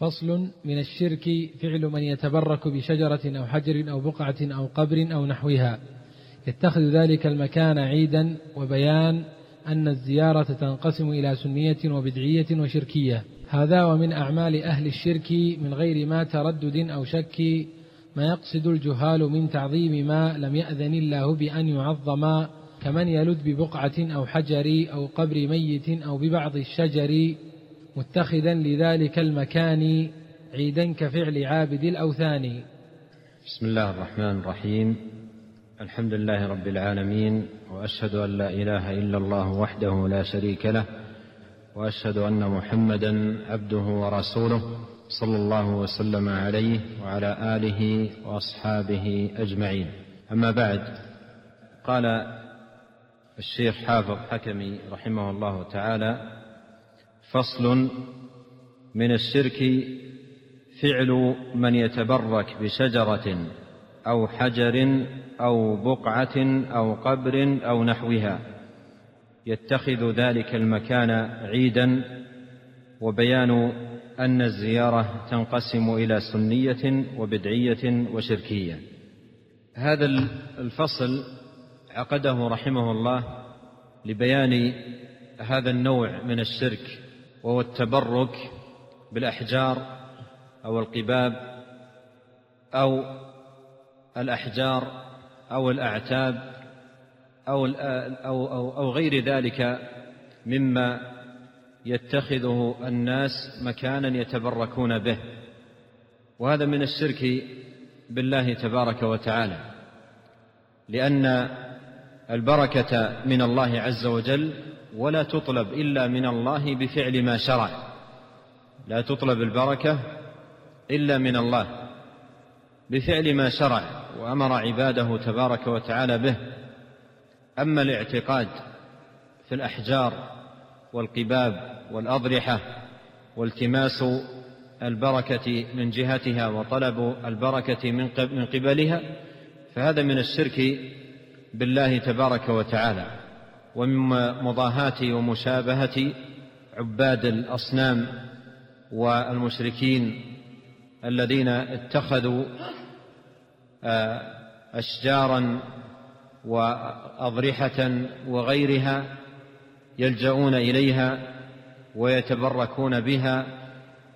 فصل من الشرك فعل من يتبرك بشجرة أو حجر أو بقعة أو قبر أو نحوها. يتخذ ذلك المكان عيدا وبيان أن الزيارة تنقسم إلى سنية وبدعية وشركية. هذا ومن أعمال أهل الشرك من غير ما تردد أو شك ما يقصد الجهال من تعظيم ما لم يأذن الله بأن يعظم كمن يلد ببقعة أو حجر أو قبر ميت أو ببعض الشجر متخذا لذلك المكان عيدا كفعل عابد الأوثان. بسم الله الرحمن الرحيم. الحمد لله رب العالمين وأشهد أن لا إله إلا الله وحده لا شريك له وأشهد أن محمدا عبده ورسوله صلى الله وسلم عليه وعلى آله وأصحابه أجمعين. أما بعد قال الشيخ حافظ حكمي رحمه الله تعالى فصل من الشرك فعل من يتبرك بشجرة أو حجر أو بقعة أو قبر أو نحوها. يتخذ ذلك المكان عيدا وبيان أن الزيارة تنقسم إلى سنية وبدعية وشركية. هذا الفصل عقده رحمه الله لبيان هذا النوع من الشرك. وهو التبرك بالأحجار أو القباب أو الأحجار أو الأعتاب أو أو أو, أو غير ذلك مما يتخذه الناس مكانا يتبركون به. وهذا من الشرك بالله تبارك وتعالى لأن البركة من الله عز وجل ولا تطلب إلا من الله بفعل ما شرع. لا تطلب البركة إلا من الله بفعل ما شرع وأمر عباده تبارك وتعالى به. أما الاعتقاد في الأحجار والقباب والأضرحة والتماس البركة من جهتها وطلب البركة من قبلها فهذا من الشرك بالله تبارك وتعالى. ومن مضاهاه ومشابهه عباد الأصنام والمشركين الذين اتخذوا آه، اشجارا وأضرحة وغيرها يلجؤون إليها ويتبركون بها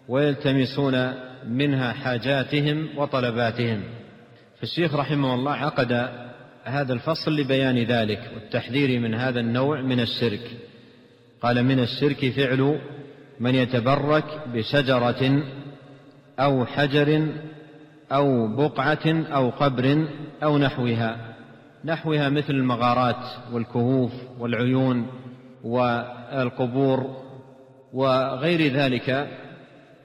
ويلتمسون منها حاجاتهم وطلباتهم. فالشيخ رحمه الله عقد هذا الفصل لبيان ذلك والتحذير من هذا النوع من الشرك قال من الشرك فعل من يتبرك بشجرة أو حجر أو بقعة أو قبر أو نحوها. نحوها مثل المغارات والكهوف والعيون والقبور وغير ذلك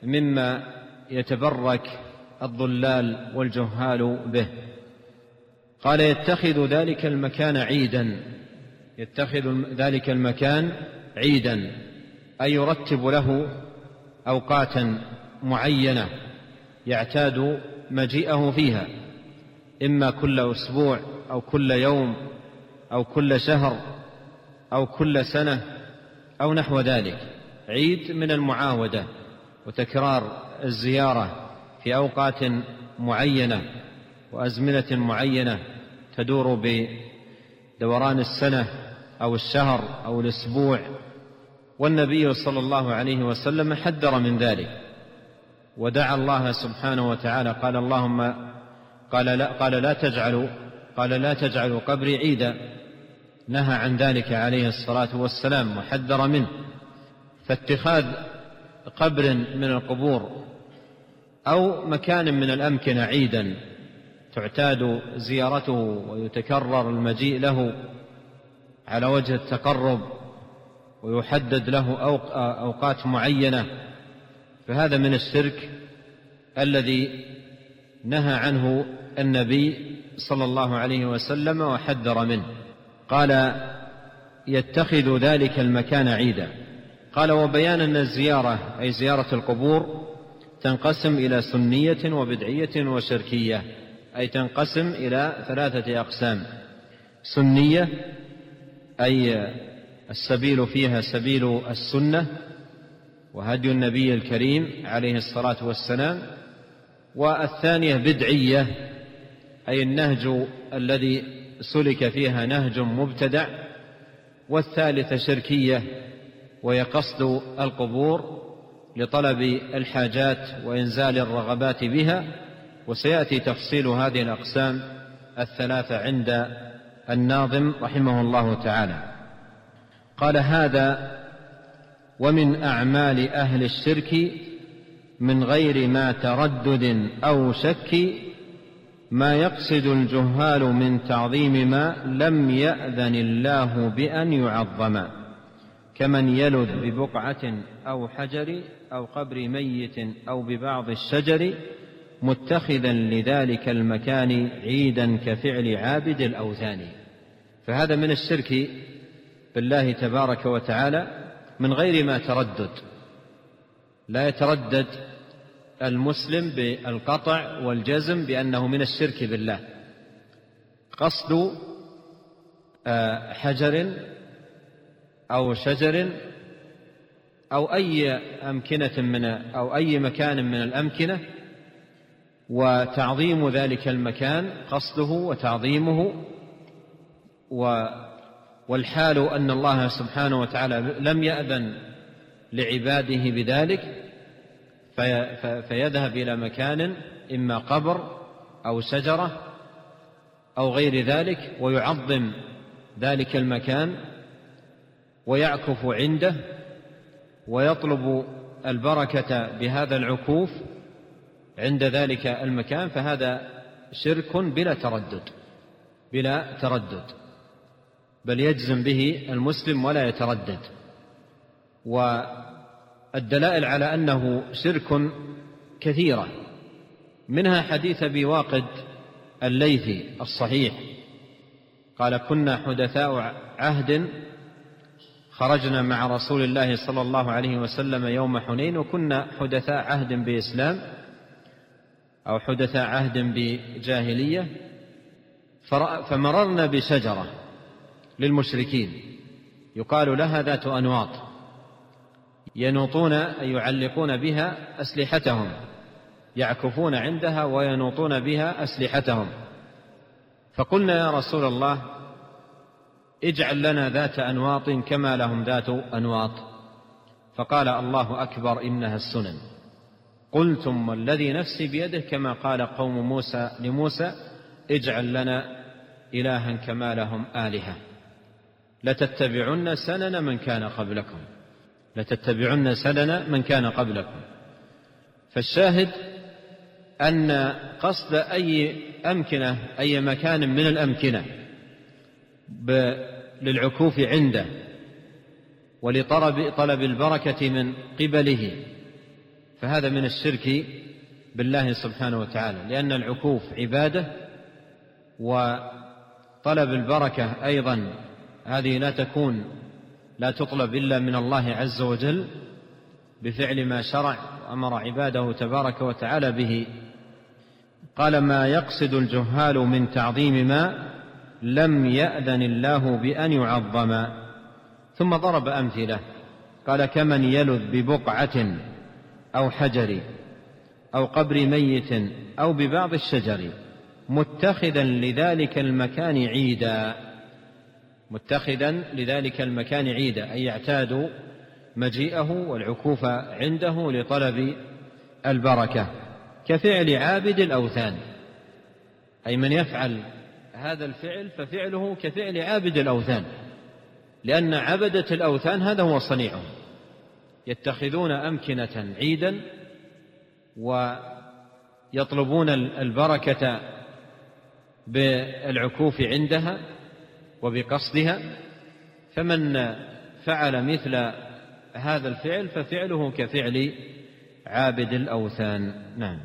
مما يتبرك الضلال والجهال به. قال يتخذ ذلك المكان عيدا. يتخذ ذلك المكان عيدا. أي يرتب له أوقاتا معينة يعتاد مجيئه فيها. إما كل أسبوع أو كل يوم أو كل شهر أو كل سنة أو نحو ذلك. عيد من المعاودة وتكرار الزيارة في أوقات معينة وأزمنة معينة تدور بدوران السنة أو الشهر أو الأسبوع والنبي صلى الله عليه وسلم حذر من ذلك ودعا الله سبحانه وتعالى قال اللهم قال لا, قال لا تجعلوا قال لا تجعلوا قبري عيدا. نهى عن ذلك عليه الصلاة والسلام وحذر منه. فاتخاذ قبر من القبور أو مكان من الأمكنة عيدا تعتاد زيارته ويتكرر المجيء له على وجه التقرب ويحدد له أوقات معينة فهذا من الشرك الذي نهى عنه النبي صلى الله عليه وسلم وحذر منه. قال يتخذ ذلك المكان عيدا قال وبيان أن الزيارة أي زيارة القبور تنقسم إلى سنية وبدعية وشركية أي تنقسم إلى ثلاثة أقسام. سنية أي السبيل فيها سبيل السنة وهدي النبي الكريم عليه الصلاة والسلام. والثانية بدعية أي النهج الذي سلك فيها نهج مبتدع. والثالثة شركية وهي قصد القبور لطلب الحاجات وإنزال الرغبات بها. وسيأتي تفصيل هذه الأقسام الثلاثة عند الناظم رحمه الله تعالى. قال هذا ومن أعمال أهل الشرك من غير ما تردد أو شك ما يقصد الجهال من تعظيم ما لم يأذن الله بأن يعظم كمن يلذ ببقعة أو حجر أو قبر ميت أو ببعض الشجر متخذا لذلك المكان عيدا كفعل عابد الأوثان. فهذا من الشرك بالله تبارك وتعالى من غير ما تردد. لا يتردد المسلم بالقطع والجزم بأنه من الشرك بالله. قصد آه، حجر أو شجر أو أي أمكنة من أو أي مكان من الأمكنة وتعظيم ذلك المكان قصده وتعظيمه والحال أن الله سبحانه وتعالى لم يأذن لعباده بذلك فيذهب إلى مكان إما قبر أو شجرة أو غير ذلك ويعظم ذلك المكان ويعكف عنده ويطلب البركة بهذا العكوف عند ذلك المكان فهذا شرك بلا تردد بلا تردد بل يجزم به المسلم ولا يتردد. والدلائل على أنه شرك كثيرة منها حديث أبي واقد الليثي الصحيح قال كنا حدثاء عهد خرجنا مع رسول الله صلى الله عليه وسلم يوم حنين وكنا حدثاء عهد بإسلام أو حدثاء عهد بجاهلية فمررنا بشجرة للمشركين. يقال لها ذات أنواط. ينوطون أي يعلقون بها أسلحتهم. يعكفون عندها وينوطون بها أسلحتهم. فقلنا يا رسول الله اجعل لنا ذات أنواط كما لهم ذات أنواط. فقال الله أكبر إنها السنن. قلتم والذي نفسي بيده كما قال قوم موسى لموسى اجعل لنا إلها كما لهم آلهة. لتتبعن سنن من كان قبلكم. لتتبعن سنن من كان قبلكم. فالشاهد أن قصد أي أمكنة أي مكان من الأمكنة للعكوف عنده ولطلب طلب البركة من قبله فهذا من الشرك بالله سبحانه وتعالى لأن العكوف عبادة وطلب البركة أيضا. هذه لا تكون لا تطلب إلا من الله عز وجل بفعل ما شرع وأمر عباده تبارك وتعالى به. قال ما يقصد الجهال من تعظيم ما لم يأذن الله بأن يعظم ثم ضرب أمثلة قال كمن يلذ ببقعة أو حجر أو قبر ميت أو ببعض الشجر متخذا لذلك المكان عيدا. متخذا لذلك المكان عيدا أي يعتاد مجيئه والعكوف عنده لطلب البركة. كفعل عابد الأوثان. أي من يفعل هذا الفعل ففعله كفعل عابد الأوثان. لأن عبدة الأوثان هذا هو صنيعهم يتخذون أمكنة عيدا ويطلبون البركة بالعكوف عندها وبقصدها فمن فعل مثل هذا الفعل ففعله كفعل عابد الأوثان. نعم.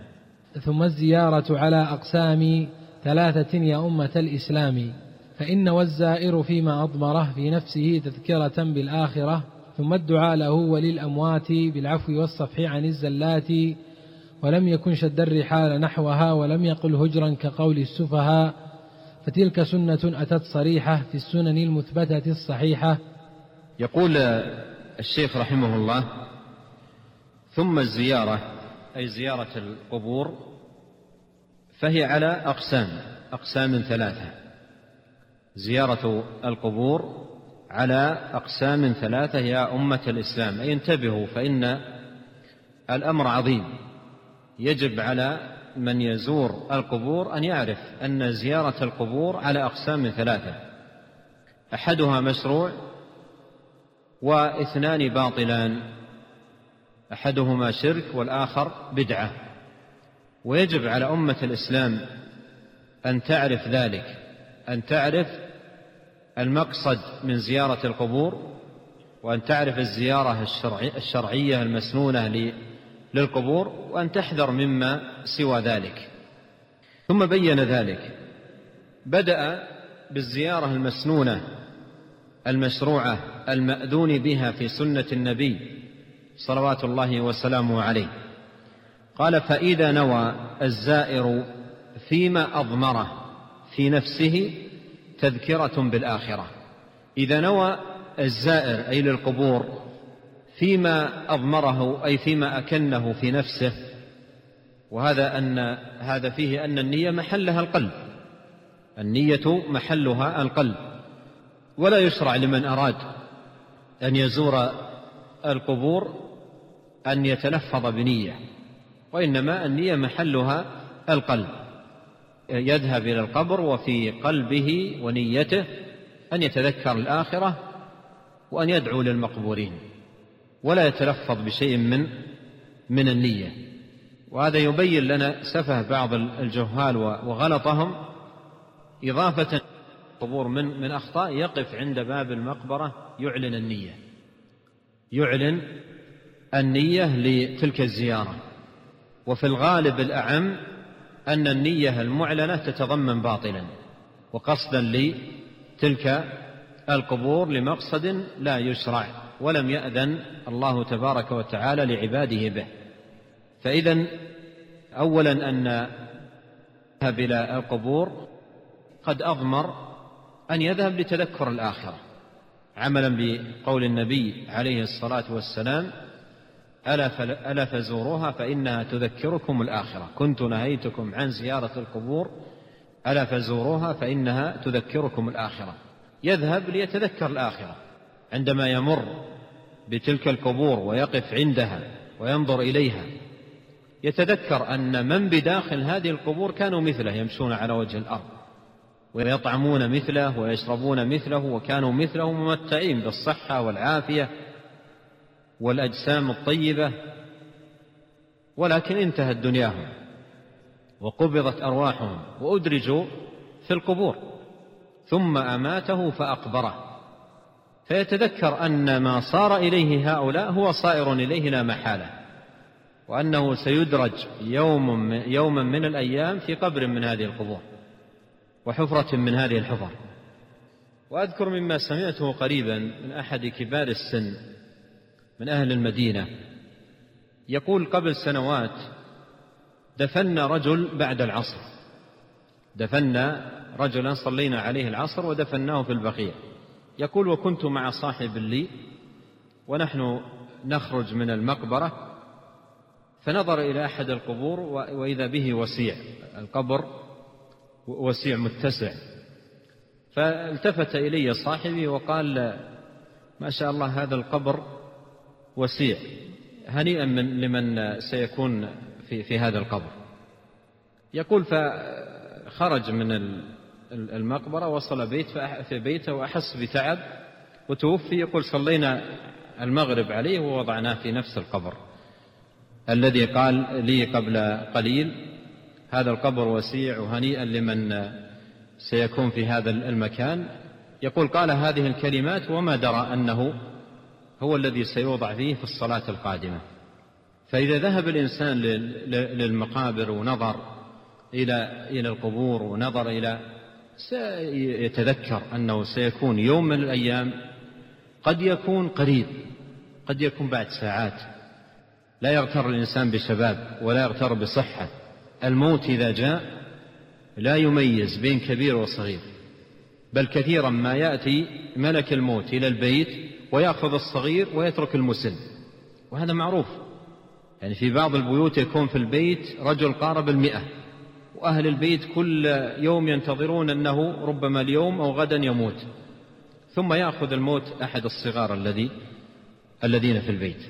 ثم الزيارة على أقسام ثلاثة يا أمة الإسلام فإن والزائر فيما أضمره في نفسه تذكرة بالآخرة ثم الدعاء له وللأموات بالعفو والصفح عن الزلات ولم يكن شد الرحال نحوها ولم يقل هجرا كقول السفهاء فتلك سنة أتت صريحة في السنن المثبتة الصحيحة. يقول الشيخ رحمه الله ثم الزيارة أي زيارة القبور فهي على أقسام أقسام ثلاثة. زيارة القبور على أقسام ثلاثة يا أمة الإسلام. انتبهوا فإن الأمر عظيم. يجب على من يزور القبور أن يعرف أن زيارة القبور على أقسام ثلاثة. أحدها مشروع واثنان باطلان. أحدهما شرك والآخر بدعة. ويجب على أمة الإسلام أن تعرف ذلك أن تعرف المقصد من زيارة القبور وأن تعرف الزيارة الشرعية المسنونة للقبور وأن تحذر مما سوى ذلك. ثم بين ذلك. بدأ بالزيارة المسنونة المشروعة المأذون بها في سنة النبي صلوات الله وسلامه عليه. قال فإذا نوى الزائر فيما أضمره في نفسه تذكرة بالآخرة. إذا نوى الزائر أي للقبور فيما أضمره أي فيما أكنه في نفسه وهذا أن هذا فيه أن النية محلها القلب. النية محلها القلب. ولا يشرع لمن أراد أن يزور القبور أن يتلفظ بنية وإنما النية محلها القلب. يذهب إلى القبر وفي قلبه ونيته أن يتذكر الآخرة وأن يدعو للمقبورين ولا يتلفظ بشيء من من النية. وهذا يبين لنا سفه بعض الجهال وغلطهم. إضافة القبور من من أخطاء يقف عند باب المقبرة يعلن النية. يعلن النية لتلك الزيارة. وفي الغالب الأعم أن النية المعلنة تتضمن باطلا وقصدا لتلك القبور لمقصد لا يشرع ولم يأذن الله تبارك وتعالى لعباده به. فإذا أولا أن يذهب إلى القبور قد أضمر أن يذهب لتذكر الآخرة عملا بقول النبي عليه الصلاة والسلام ألا فزوروها فإنها تذكركم الآخرة. كنت نهيتكم عن زيارة القبور. ألا فزوروها فإنها تذكركم الآخرة. يذهب ليتذكر الآخرة. عندما يمر بتلك القبور ويقف عندها وينظر إليها يتذكر أن من بداخل هذه القبور كانوا مثله يمشون على وجه الأرض ويطعمون مثله ويشربون مثله وكانوا مثله ممتعين بالصحة والعافية. والأجسام الطيبة ولكن انتهت دنياهم وقبضت أرواحهم وأدرجوا في القبور ثم أماته فأقبره. فيتذكر أن ما صار إليه هؤلاء هو صائر إليه لا محالة وأنه سيدرج يوم يوما من الأيام في قبر من هذه القبور وحفرة من هذه الحفر. وأذكر مما سمعته قريبا من أحد كبار السن من أهل المدينة. يقول قبل سنوات دفنا رجل بعد العصر. دفنا رجلا صلينا عليه العصر ودفناه في البقيع. يقول وكنت مع صاحب لي ونحن نخرج من المقبرة. فنظر إلى أحد القبور وإذا به وسيع القبر وسيع متسع. فالتفت إلي صاحبي وقال ما شاء الله هذا القبر وسيع هنيئا من لمن سيكون في, في هذا القبر. يقول فخرج من المقبرة وصل بيت في بيته وأحس بتعب وتوفي يقول صلينا المغرب عليه ووضعناه في نفس القبر. الذي قال لي قبل قليل هذا القبر وسيع وهنيئا لمن سيكون في هذا المكان. يقول قال هذه الكلمات وما درى أنه هو الذي سيوضع فيه في الصلاة القادمة. فإذا ذهب الإنسان للمقابر ونظر إلى إلى القبور ونظر إلى سيتذكر أنه سيكون يوم من الأيام قد يكون قريب قد يكون بعد ساعات. لا يغتر الإنسان بشباب ولا يغتر بصحة. الموت إذا جاء لا يميز بين كبير وصغير بل كثيرا ما يأتي ملك الموت إلى البيت ويأخذ الصغير ويترك المسن. وهذا معروف. يعني في بعض البيوت يكون في البيت رجل قارب المئة. وأهل البيت كل يوم ينتظرون أنه ربما اليوم أو غدا يموت. ثم يأخذ الموت أحد الصغار الذي الذين في البيت.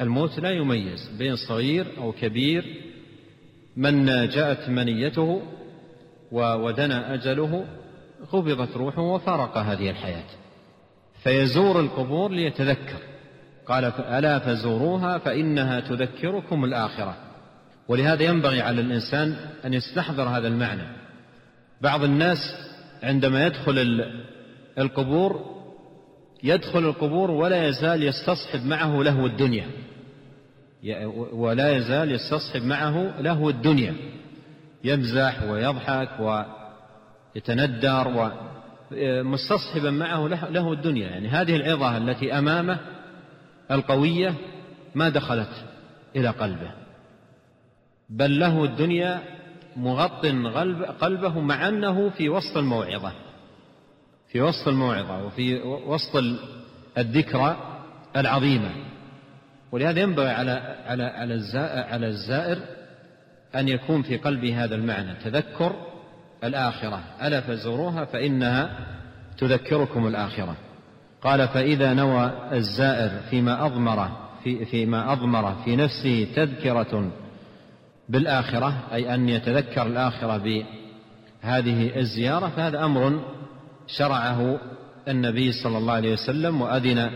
الموت لا يميز بين صغير أو كبير. من جاءت منيته ودنا أجله قبضت روحه وفارق هذه الحياة. فيزور القبور ليتذكر. قال ألا فزوروها فإنها تذكركم الآخرة. ولهذا ينبغي على الإنسان أن يستحضر هذا المعنى. بعض الناس عندما يدخل القبور يدخل القبور ولا يزال يستصحب معه لهو الدنيا. ولا يزال يستصحب معه لهو الدنيا. يمزح ويضحك ويتندر ومستصحبا معه له الدنيا. يعني هذه العظة التي أمامه القوية ما دخلت إلى قلبه. بل له الدنيا مغط قلبه مع أنه في وسط الموعظة. في وسط الموعظة وفي وسط الذكرى العظيمة. ولهذا ينبغي على على على الزائر أن يكون في قلبه هذا المعنى تذكر الآخرة. ألا فزوروها فإنها تذكركم الآخرة. قال فإذا نوى الزائر فيما أضمر في فيما أضمر في نفسه تذكرة بالآخرة أي أن يتذكر الآخرة بهذه الزيارة فهذا أمر شرعه النبي صلى الله عليه وسلم وأذن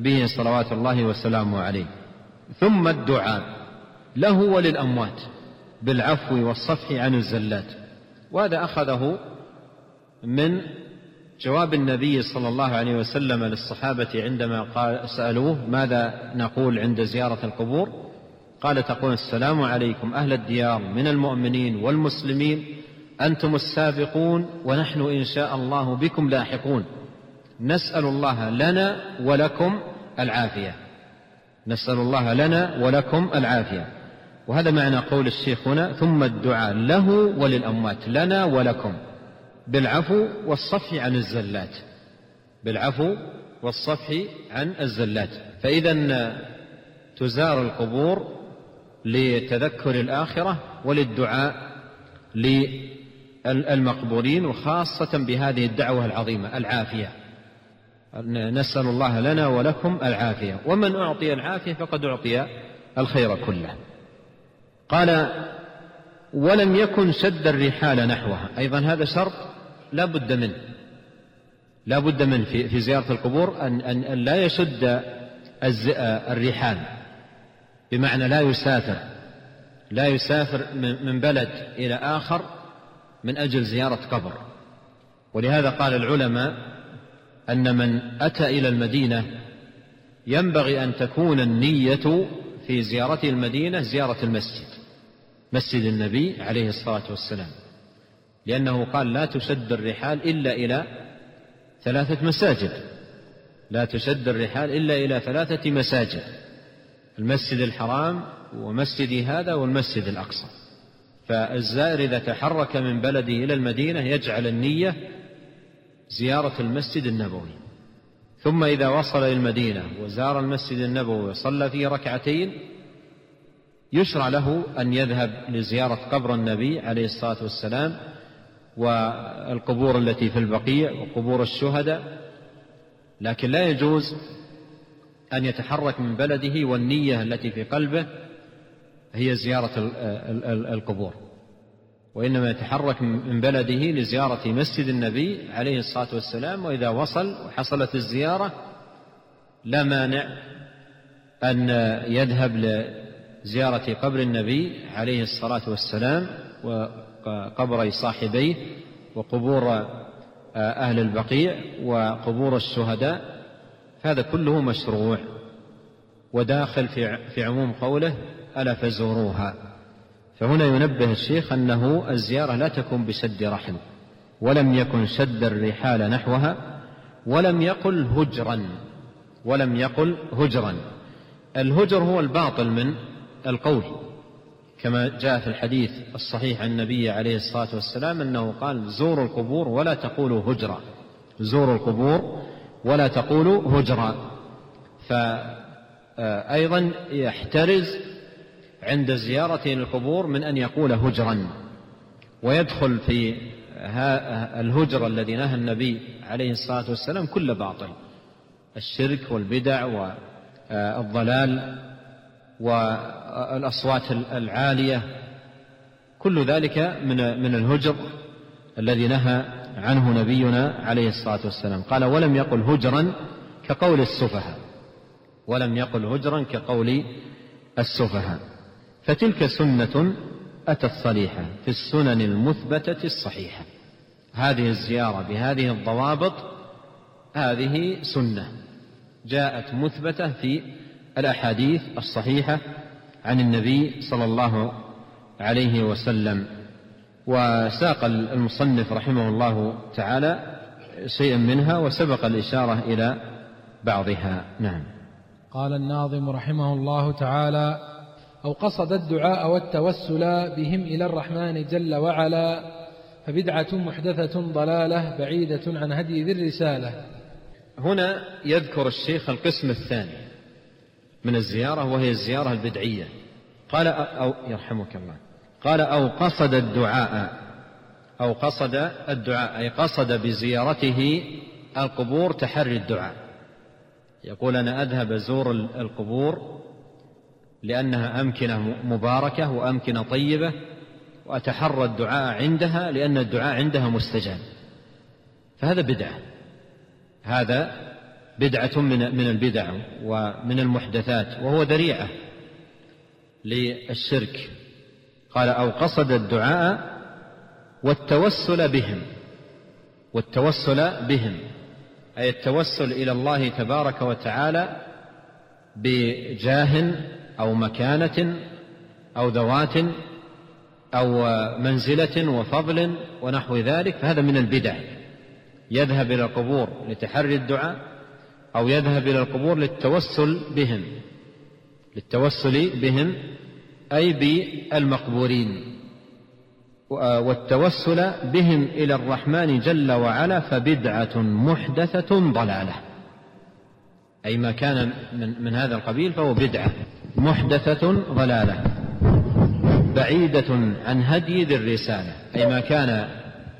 به صلوات الله وسلامه عليه. ثم الدعاء له وللأموات بالعفو والصفح عن الزلات. وهذا أخذه من جواب النبي صلى الله عليه وسلم للصحابة عندما قال سألوه ماذا نقول عند زيارة القبور؟ قال تقول السلام عليكم أهل الديار من المؤمنين والمسلمين أنتم السابقون ونحن إن شاء الله بكم لاحقون. نسأل الله لنا ولكم العافية. نسأل الله لنا ولكم العافية. وهذا معنى قول الشيخ هنا ثم الدعاء له وللأموات لنا ولكم. بالعفو والصفح عن الزلات. بالعفو والصفح عن الزلات. فإذا تزار القبور لتذكر الآخرة وللدعاء للمقبورين وخاصة بهذه الدعوة العظيمة العافية. نسأل الله لنا ولكم العافية. ومن أعطي العافية فقد أعطي الخير كله. قال ولم يكن شد الرحال نحوها. أيضا هذا شرط لا بد منه. لا بد منه في, في زيارة القبور أن, أن, أن لا يشد الرحال. بمعنى لا يسافر لا يسافر من بلد إلى آخر من أجل زيارة قبر. ولهذا قال العلماء أن من أتى إلى المدينة ينبغي أن تكون النية في زيارته المدينة زيارة المسجد. مسجد النبي عليه الصلاة والسلام. لأنه قال لا تشد الرحال إلا إلى ثلاثة مساجد. لا تشد الرحال إلا إلى ثلاثة مساجد. المسجد الحرام ومسجد هذا والمسجد الأقصى. فالزائر إذا تحرك من بلده إلى المدينة يجعل النية زيارة المسجد النبوي. ثم إذا وصل إلى المدينة وزار المسجد النبوي وصلى فيه ركعتين يشرع له أن يذهب لزيارة قبر النبي عليه الصلاة والسلام والقبور التي في البقيع وقبور الشهداء لكن لا يجوز أن يتحرك من بلده والنية التي في قلبه هي زيارة القبور. وإنما يتحرك من بلده لزيارة مسجد النبي عليه الصلاة والسلام وإذا وصل وحصلت الزيارة لا مانع أن يذهب لزيارة قبر النبي عليه الصلاة والسلام وقبر صاحبيه وقبور أهل البقيع وقبور الشهداء هذا كله مشروع. وداخل في عموم قوله ألا فزوروها فهنا ينبه الشيخ أنه الزيارة لا تكون بسد رحم ولم يكن شد الرحال نحوها ولم يقل هجرا ولم يقل هجرا. الهجر هو الباطل من القول كما جاء في الحديث الصحيح عن النبي عليه الصلاة والسلام أنه قال زوروا القبور ولا تقولوا هجرا. زوروا القبور ولا تقولوا هجرا. فأيضا يحترز عند زيارته للقبور من أن يقول هجرا ويدخل في الهجر الذي نهى النبي عليه الصلاة والسلام كل باطل الشرك والبدع والضلال. والأصوات العالية كل ذلك من من الهجر الذي نهى عنه نبينا عليه الصلاة والسلام. قال ولم يقل هجرا كقول السفهاء ولم يقل هجرا كقول السفهاء. فتلك سنة أتت صريحة في السنن المثبتة الصحيحة. هذه الزيارة بهذه الضوابط هذه سنة جاءت مثبتة في الأحاديث الصحيحة عن النبي صلى الله عليه وسلم. وساق المصنف رحمه الله تعالى شيئا منها وسبق الإشارة إلى بعضها. نعم. قال الناظم رحمه الله تعالى أو قصد الدعاء والتوسل بهم إلى الرحمن جل وعلا فبدعة محدثة ضلالة بعيدة عن هدي ذي الرسالة. هنا يذكر الشيخ القسم الثاني. من الزيارة وهي الزيارة البدعية. قال أو يرحمك الله. قال أو قصد الدعاء. أو قصد الدعاء. أي قصد بزيارته القبور تحري الدعاء. يقول أنا أذهب أزور القبور لأنها أمكنة مباركة وأمكنة طيبة وأتحرى الدعاء عندها لأن الدعاء عندها مستجاب. فهذا بدعة. هذا بدعة من من البدع ومن المحدثات وهو ذريعة للشرك. قال أو قصد الدعاء والتوسل بهم والتوسل بهم أي التوسل إلى الله تبارك وتعالى بجاه أو مكانة أو ذوات أو منزلة وفضل ونحو ذلك فهذا من البدع. يذهب إلى القبور لتحري الدعاء أو يذهب إلى القبور للتوسل بهم. للتوسل بهم أي بالمقبورين. والتوسل بهم إلى الرحمن جل وعلا فبدعة محدثة ضلالة. أي ما كان من, من هذا القبيل فهو بدعة محدثة ضلالة. بعيدة عن هدي ذي الرسالة. أي ما كان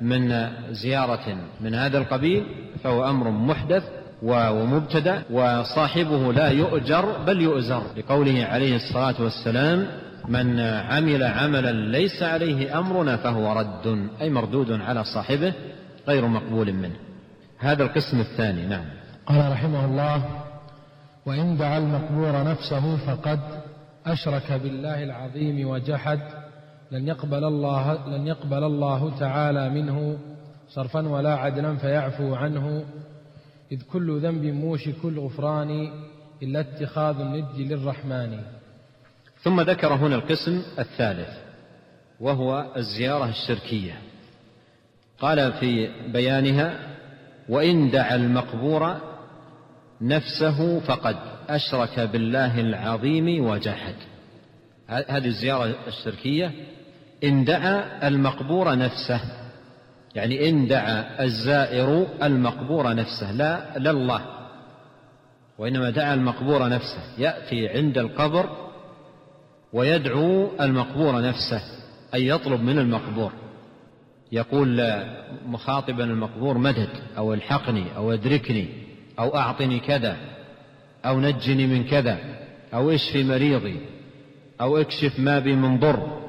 من زيارة من هذا القبيل فهو أمر محدث ومبتدأ وصاحبه لا يؤجر بل يؤزر لقوله عليه الصلاة والسلام من عمل عملا ليس عليه أمرنا فهو رد أي مردود على صاحبه غير مقبول منه. هذا القسم الثاني نعم. قال رحمه الله وإن دعا المقبور نفسه فقد أشرك بالله العظيم وجحد لن يقبل الله لن يقبل الله تعالى منه صرفا ولا عدلا فيعفو عنه إذ كل ذنب موشك الغفران إلا اتخاذ الند للرحمن. ثم ذكر هنا القسم الثالث وهو الزيارة الشركية. قال في بيانها وإن دعا المقبور نفسه فقد أشرك بالله العظيم وجحد هذه الزيارة الشركية. إن دعا المقبور نفسه يعني إن دعا الزائر المقبور نفسه لا الله وإنما دعا المقبور نفسه يأتي عند القبر ويدعو المقبور نفسه أي يطلب من المقبور يقول مخاطبا المقبور مدد أو الحقني أو ادركني أو أعطني كذا أو نجني من كذا أو اشفي مريضي أو اكشف ما بي من ضر.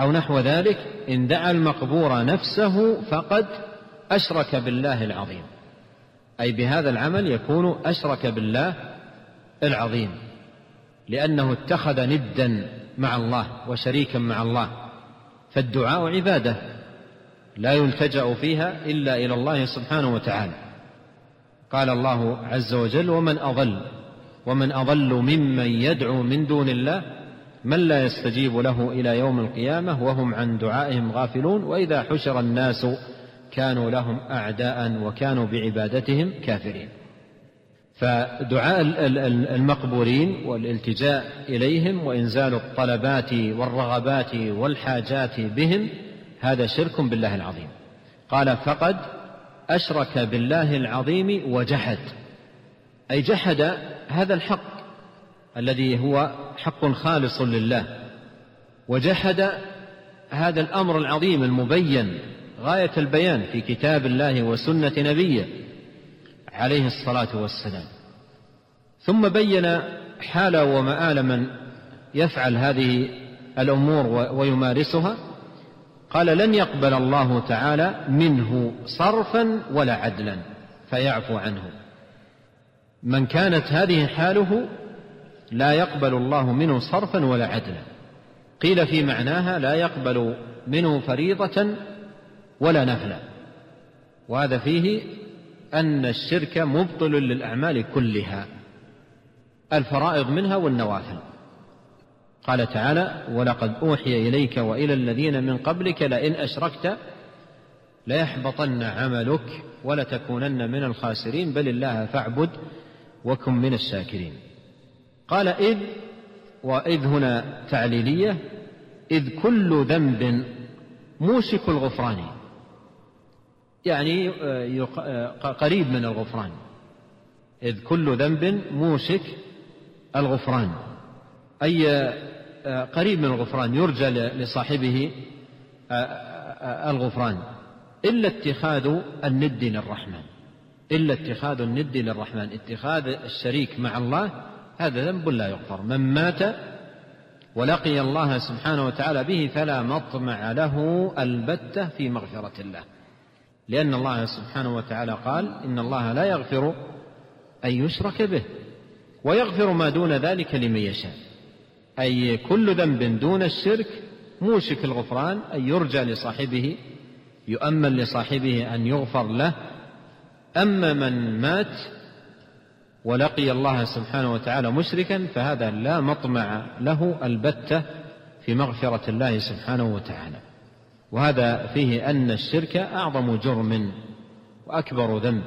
أو نحو ذلك إن دعا المقبور نفسه فقد أشرك بالله العظيم. أي بهذا العمل يكون أشرك بالله العظيم لأنه اتخذ ندا مع الله وشريكا مع الله فالدعاء عبادة لا يلتجأ فيها إلا إلى الله سبحانه وتعالى. قال الله عز وجل ومن أضل ومن أضل ممن يدعو من دون الله من لا يستجيب له إلى يوم القيامة وهم عن دعائهم غافلون وإذا حشر الناس كانوا لهم أعداء وكانوا بعبادتهم كافرين. فدعاء المقبورين والالتجاء إليهم وإنزال الطلبات والرغبات والحاجات بهم هذا شرك بالله العظيم. قال فقد أشرك بالله العظيم وجحد. أي جحد هذا الحق. الذي هو حق خالص لله. وجحد هذا الأمر العظيم المبين غاية البيان في كتاب الله وسنة نبيه عليه الصلاة والسلام. ثم بين حال ومآل من يفعل هذه الأمور ويمارسها. قال لن يقبل الله تعالى منه صرفا ولا عدلا. فيعفو عنه. من كانت هذه حاله لا يقبل الله منه صرفا ولا عدلا. قيل في معناها لا يقبل منه فريضة ولا نفلا. وهذا فيه أن الشرك مبطل للأعمال كلها. الفرائض منها والنوافل. قال تعالى ولقد أوحي إليك وإلى الذين من قبلك لئن أشركت ليحبطن عملك ولتكونن من الخاسرين. بل الله فاعبد وكن من الشاكرين. قال إذ وإذ هنا تعليلية إذ كل ذنب موشك الغفران. يعني آه، آه، قريب من الغفران. إذ كل ذنب موشك الغفران. أي آه، قريب من الغفران يرجى لصاحبه الغفران. إلا اتخاذ الند للرحمن. إلا اتخاذ الند للرحمن. اتخاذ الشريك مع الله هذا ذنب لا يغفر من مات ولقي الله سبحانه وتعالى به فلا مطمع له البتة في مغفرة الله. لأن الله سبحانه وتعالى قال إن الله لا يغفر أن يشرك به ويغفر ما دون ذلك لمن يشاء. أي كل ذنب دون الشرك موشك الغفران أن يرجى لصاحبه يؤمن لصاحبه أن يغفر له. أما من مات ولقي الله سبحانه وتعالى مشركا فهذا لا مطمع له البتة في مغفرة الله سبحانه وتعالى. وهذا فيه أن الشرك أعظم جرم وأكبر ذنب.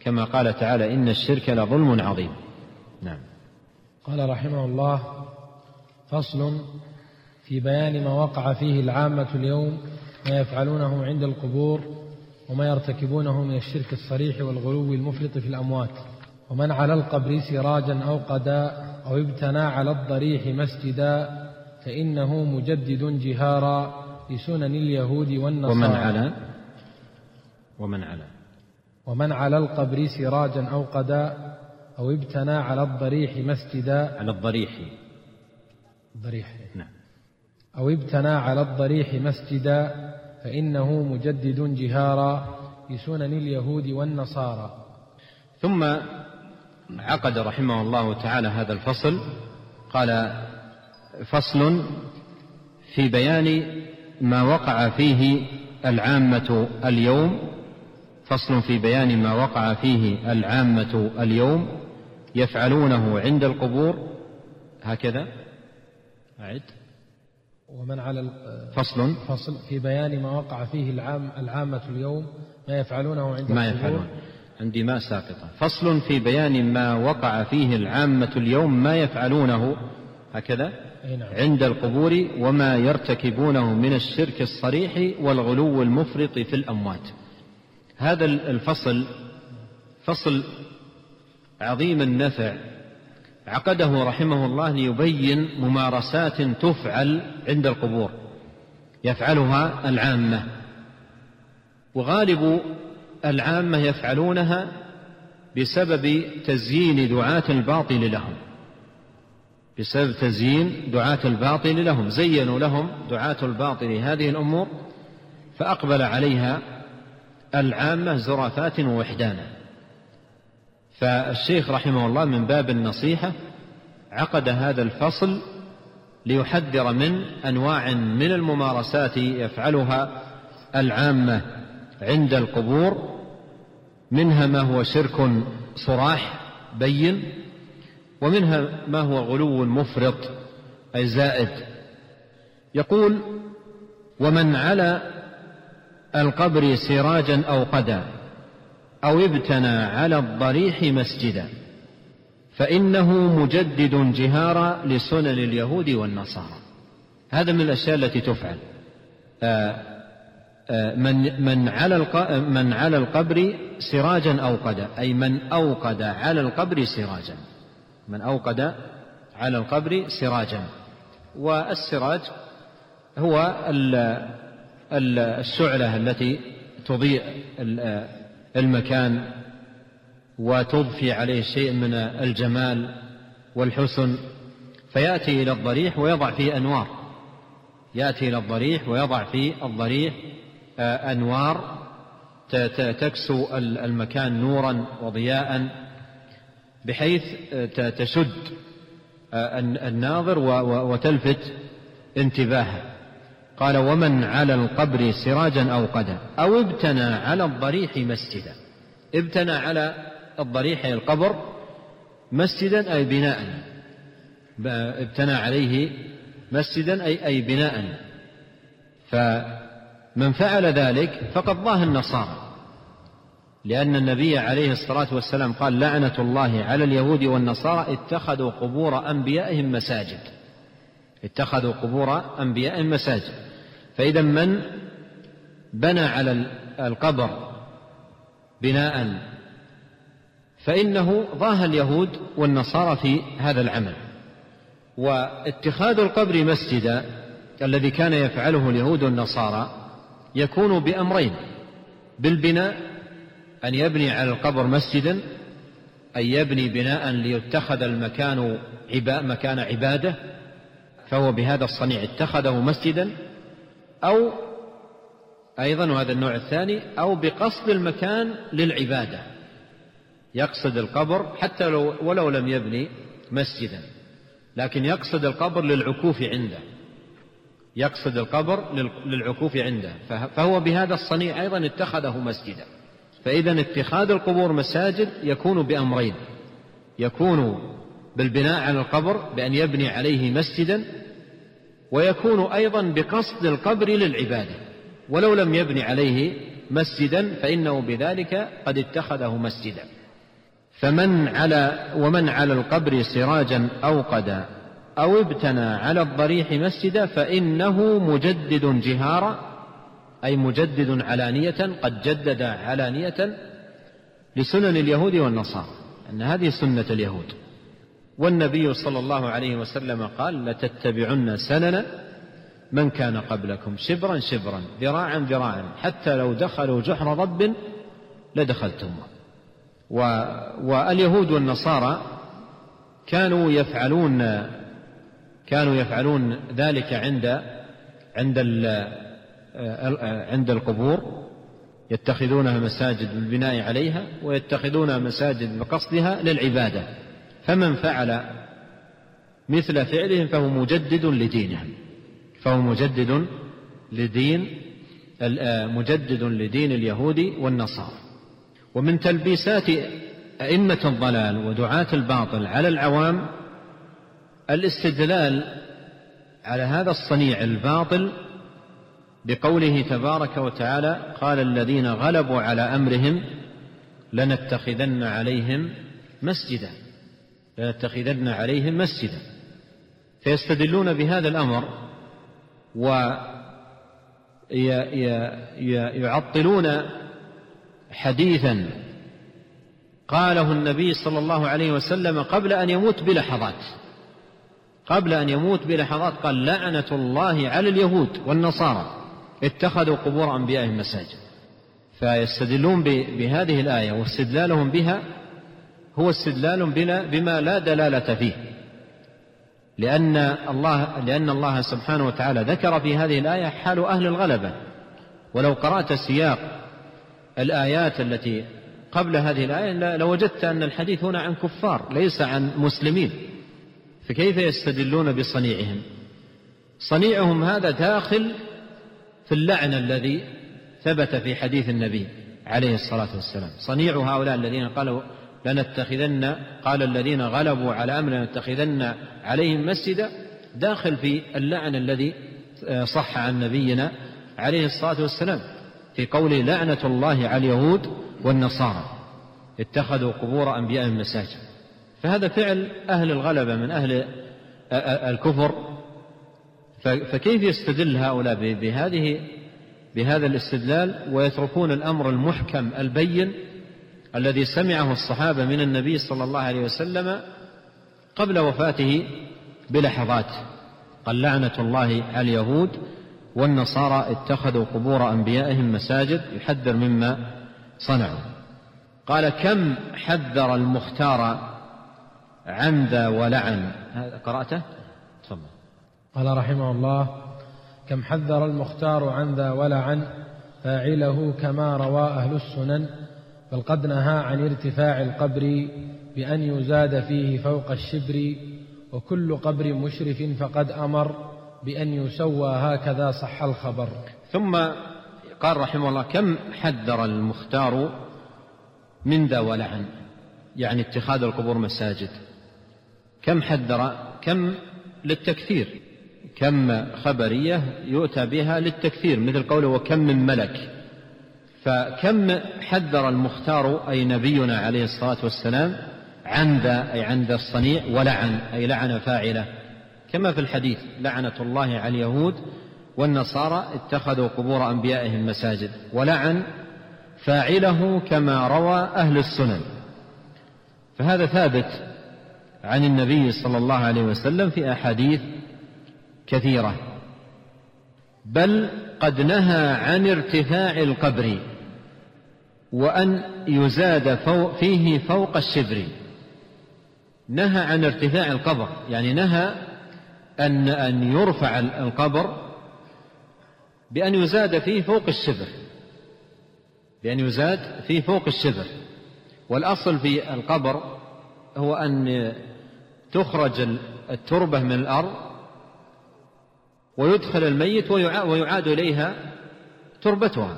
كما قال تعالى إن الشرك لظلم عظيم. نعم. قال رحمه الله فصل في بيان ما وقع فيه العامة اليوم ما يفعلونه عند القبور وما يرتكبونه من الشرك الصريح والغلو المفرط في الأموات. ومن على القبر سراجا أو قداء أو ابتنى على الضريح مسجدا فإنه مجدد جهارا لسنن اليهود والنصارى. ومن على؟ ومن على؟ ومن على القبر سراجا أو قداء أو ابتنى على الضريح مسجدا. على الضريح. الضريح نعم. أو ابتنى على الضريح مسجدا فإنه مجدد جهارا لسنن اليهود والنصارى. ثم عقد رحمه الله تعالى هذا الفصل قال فصل في بيان ما وقع فيه العامة اليوم فصل في بيان ما وقع فيه العامة اليوم يفعلونه عند القبور هكذا؟ أعد. ومن على فصل. فصل في بيان ما وقع فيه العام العامة اليوم ما يفعلونه عند ما يفعلون عندي ما ساقطة. فصل في بيان ما وقع فيه العامة اليوم ما يفعلونه هكذا؟ نعم. عند القبور وما يرتكبونه من الشرك الصريح والغلو المفرط في الأموات. هذا الفصل فصل عظيم النفع. عقده رحمه الله ليبين ممارسات تفعل عند القبور يفعلها العامة. وغالب العامة يفعلونها بسبب تزيين دعاة الباطل لهم. بسبب تزيين دعاة الباطل لهم. زينوا لهم دعاة الباطل. هذه الأمور فأقبل عليها العامة زرافات ووحدانا. فالشيخ رحمه الله من باب النصيحة عقد هذا الفصل ليحذر من أنواع من الممارسات يفعلها العامة عند القبور منها ما هو شرك صراح بين ومنها ما هو غلو مفرط أي زائد. يقول ومن على القبر سراجا أو قدا أو ابتنى على الضريح مسجدا فإنه مجدد جهارا لسنن اليهود والنصارى. هذا من الأشياء التي تفعل. آه، آه، من من على من على القبر سراجا أوقد أي من أوقد على القبر سراجا. من أوقد على القبر سراجا. والسراج هو الشعلة التي تضيء المكان وتضفي عليه شيء من الجمال والحسن. فيأتي إلى الضريح ويضع فيه أنوار. يأتي إلى الضريح ويضع فيه الضريح آه، أنوار تكسو المكان نورا وضياء بحيث آه، تشد آه، الناظر وتلفت انتباهه. قال ومن على القبر سراجا أوقدا أو ابتنى على الضريح مسجدا. ابتنى على الضريح القبر مسجدا أي بناء. ابتنى عليه مسجدا أي أي بناء. فمن فعل ذلك فقد ضاه النصارى. لأن النبي عليه الصلاة والسلام قال لعنة الله على اليهود والنصارى اتخذوا قبور أنبيائهم مساجد. اتخذوا قبور أنبيائهم مساجد. فإذا من بنى على القبر بناء فإنه ضاه اليهود والنصارى في هذا العمل. واتخاذ القبر مسجدا الذي كان يفعله اليهود والنصارى يكون بأمرين بالبناء أن يبني على القبر مسجدا أن يبني بناء ليتخذ المكان مكان عبادة فهو بهذا الصنيع اتخذه مسجدا أو أيضا وهذا النوع الثاني أو بقصد المكان للعبادة. يقصد القبر حتى لو ولو لم يبني مسجدا لكن يقصد القبر للعكوف عنده. يقصد القبر للعكوف عنده. فهو بهذا الصنيع أيضا اتخذه مسجدا. فإذا اتخاذ القبور مساجد يكون بأمرين. يكون بالبناء على القبر بأن يبني عليه مسجدا ويكون أيضا بقصد القبر للعبادة. ولو لم يبني عليه مسجدا فإنه بذلك قد اتخذه مسجدا. فمن على ومن على القبر سراجا أوقد أو ابتنى على الضريح مسجدا فإنه مجدد جهارا أي مجدد علانية قد جدد علانية لسنن اليهود والنصارى أن هذه سنة اليهود. والنبي صلى الله عليه وسلم قال لتتبعن سنن من كان قبلكم شبرا شبرا ذراعا ذراعا حتى لو دخلوا جحر رب لدخلتموه واليهود والنصارى كانوا يفعلون كانوا يفعلون ذلك عند عند عند القبور يتخذونها مساجد بالبناء عليها ويتخذونها مساجد بقصدها للعبادة. فمن فعل مثل فعلهم فهو مجدد لدينهم. فهو مجدد لدين مجدد لدين اليهود والنصارى. ومن تلبيسات أئمة الضلال ودعاة الباطل على العوام الاستدلال على هذا الصنيع الباطل بقوله تبارك وتعالى قال الذين غلبوا على أمرهم لنتخذن عليهم مسجدا لنتخذن عليهم مسجدا. فيستدلون بهذا الأمر ويعطلون حديثا قاله النبي صلى الله عليه وسلم قبل أن يموت بلحظات. قبل أن يموت بلحظات قال لعنة الله على اليهود والنصارى. اتخذوا قبور أنبيائهم مساجد. فيستدلون بهذه الآية واستدلالهم بها هو استدلال بما لا دلالة فيه. لأن الله لأن الله سبحانه وتعالى ذكر في هذه الآية حال أهل الغلبة. ولو قرأت سياق الآيات التي قبل هذه الآية لوجدت أن الحديث هنا عن كفار ليس عن مسلمين. فكيف يستدلون بصنيعهم؟ صنيعهم هذا داخل في اللعن الذي ثبت في حديث النبي عليه الصلاة والسلام. صنيع هؤلاء الذين قالوا لنتخذن قال الذين غلبوا على أمر لنتخذن عليهم مسجدا داخل في اللعن الذي صح عن نبينا عليه الصلاة والسلام في قوله لعنة الله على اليهود والنصارى اتخذوا قبور أنبيائهم مساجد. فهذا فعل أهل الغلبة من أهل الكفر. فكيف يستدل هؤلاء بهذه بهذا الاستدلال؟ ويتركون الأمر المحكم البين الذي سمعه الصحابة من النبي صلى الله عليه وسلم قبل وفاته بلحظات. قال لعنة الله على اليهود والنصارى اتخذوا قبور أنبيائهم مساجد يحذر مما صنعوا. قال كم حذر المختار عن ذا ولعن. هذا قرأته؟ تفضل. قال رحمه الله كم حذر المختار عن ذا ولعن فاعله كما روى أهل السنن بل قد نهى عن ارتفاع القبر بأن يزاد فيه فوق الشبر وكل قبر مشرف فقد أمر بأن يسوى هكذا صح الخبر. ثم قال رحمه الله كم حذر المختار من ذا ولعن؟ يعني اتخاذ القبور مساجد. كم حذر كم للتكثير كم خبرية يؤتى بها للتكثير مثل قوله وكم من ملك. فكم حذر المختار أي نبينا عليه الصلاة والسلام عن ذا أي عن ذا الصنيع ولعن أي لعن فاعله. كما في الحديث لعنة الله على اليهود والنصارى اتخذوا قبور أنبيائهم مساجد ولعن فاعله كما روى أهل السنن. فهذا ثابت عن النبي صلى الله عليه وسلم في أحاديث كثيرة. بل قد نهى عن ارتفاع القبر وأن يزاد فوق فيه فوق الشبر. نهى عن ارتفاع القبر يعني نهى أن أن يرفع القبر بأن يزاد فيه فوق الشبر. بأن يزاد فيه فوق الشبر. والأصل في القبر هو أن تخرج التربة من الأرض ويدخل الميت ويعاد إليها تربتها.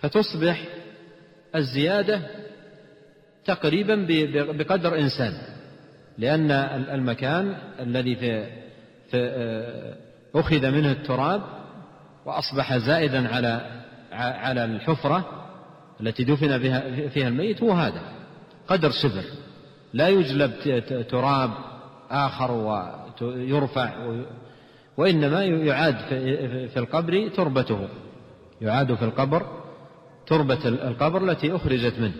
فتصبح الزيادة تقريبا بقدر إنسان لأن المكان الذي في, في آه، أخذ منه التراب وأصبح زائدا على على الحفرة التي دفن بها فيها الميت هو هذا قدر شبر لا يجلب تراب آخر ويرفع وإنما يعاد في القبر تربته. يعاد في القبر تربة القبر التي أخرجت منه.